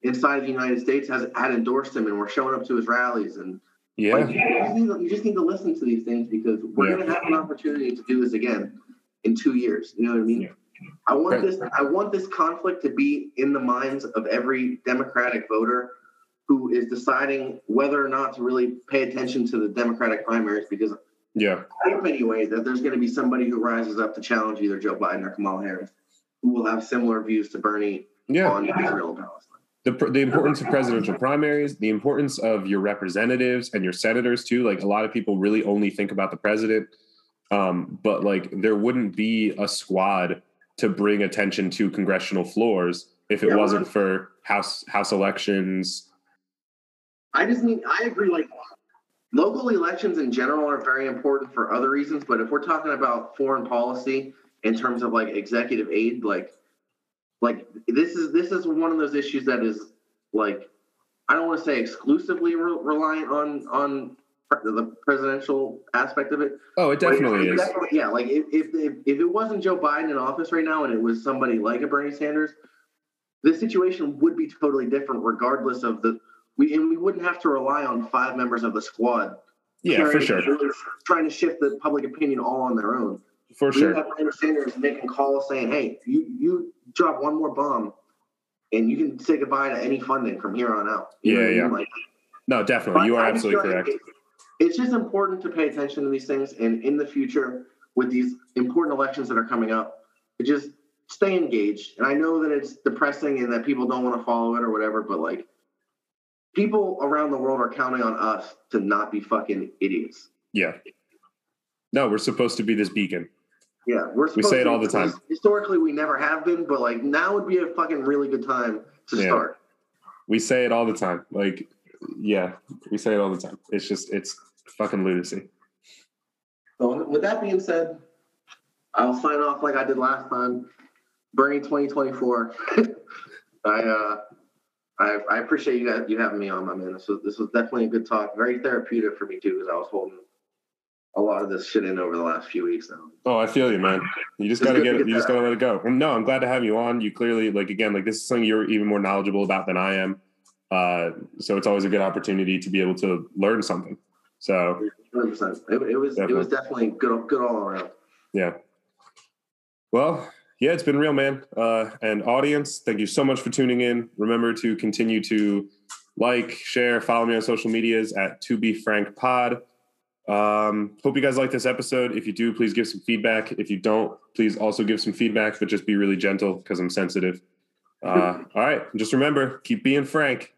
inside the United States has had endorsed him and were showing up to his rallies and yeah like, you, just need to, you just need to listen to these things because we're Yeah. going to have an opportunity to do this again in two years. You know what I mean? Yeah. I want this. I want this conflict to be in the minds of every Democratic voter who is deciding whether or not to really pay attention to the Democratic primaries because yeah, I hope anyway that there's going to be somebody who rises up to challenge either Joe Biden or Kamala Harris, who will have similar views to Bernie yeah. on Israel and Palestine. The, the importance of presidential primaries, the importance of your representatives and your senators too. Like a lot of people really only think about the president, um, but like there wouldn't be a squad to bring attention to congressional floors if it yeah, wasn't for house house elections. I just mean I agree. Like local elections in general are very important for other reasons, but if we're talking about foreign policy in terms of like executive aid, like like this is this is one of those issues that is like I don't want to say exclusively re- reliant on on the presidential aspect of it. Oh, it definitely is. Definitely, yeah, like if, if, if if it wasn't Joe Biden in office right now and it was somebody like a Bernie Sanders, the situation would be totally different, regardless of the we and we wouldn't have to rely on five members of the squad. Yeah, for sure. Trying to shift the public opinion all on their own. For sure. have Bernie Sanders making calls saying, "Hey, you you drop one more bomb, and you can say goodbye to any funding from here on out." You yeah, yeah. Like, no, definitely, you are absolutely correct. It, it's just important to pay attention to these things, and in the future, with these important elections that are coming up, just stay engaged. And I know that it's depressing and that people don't want to follow it or whatever, but like people around the world are counting on us to not be fucking idiots. Yeah. No, we're supposed to be this beacon. Yeah, we're we say it all the time. Historically, we never have been, but like now would be a fucking really good time to yeah. start. We say it all the time. Like, yeah, we say it all the time. It's just it's fucking lunacy. So with that being said, I'll sign off like I did last time. Bernie 2024. I uh I, I appreciate you guys you having me on, my man. This was this was definitely a good talk. Very therapeutic for me too, because I was holding a lot of this shit in over the last few weeks now. Oh, I feel you, man. You just gotta get it. You just gotta let it go. no, I'm glad to have you on. You clearly like again, like this is something you're even more knowledgeable about than I am. Uh, so it's always a good opportunity to be able to learn something. So 100%. It, it was definitely. it was definitely good good all around. Yeah. Well, yeah, it's been real, man. Uh, and audience, thank you so much for tuning in. Remember to continue to like, share, follow me on social medias at To Be Frank Pod. Um, hope you guys like this episode. If you do, please give some feedback. If you don't, please also give some feedback, but just be really gentle because I'm sensitive. Uh, all right, just remember, keep being frank.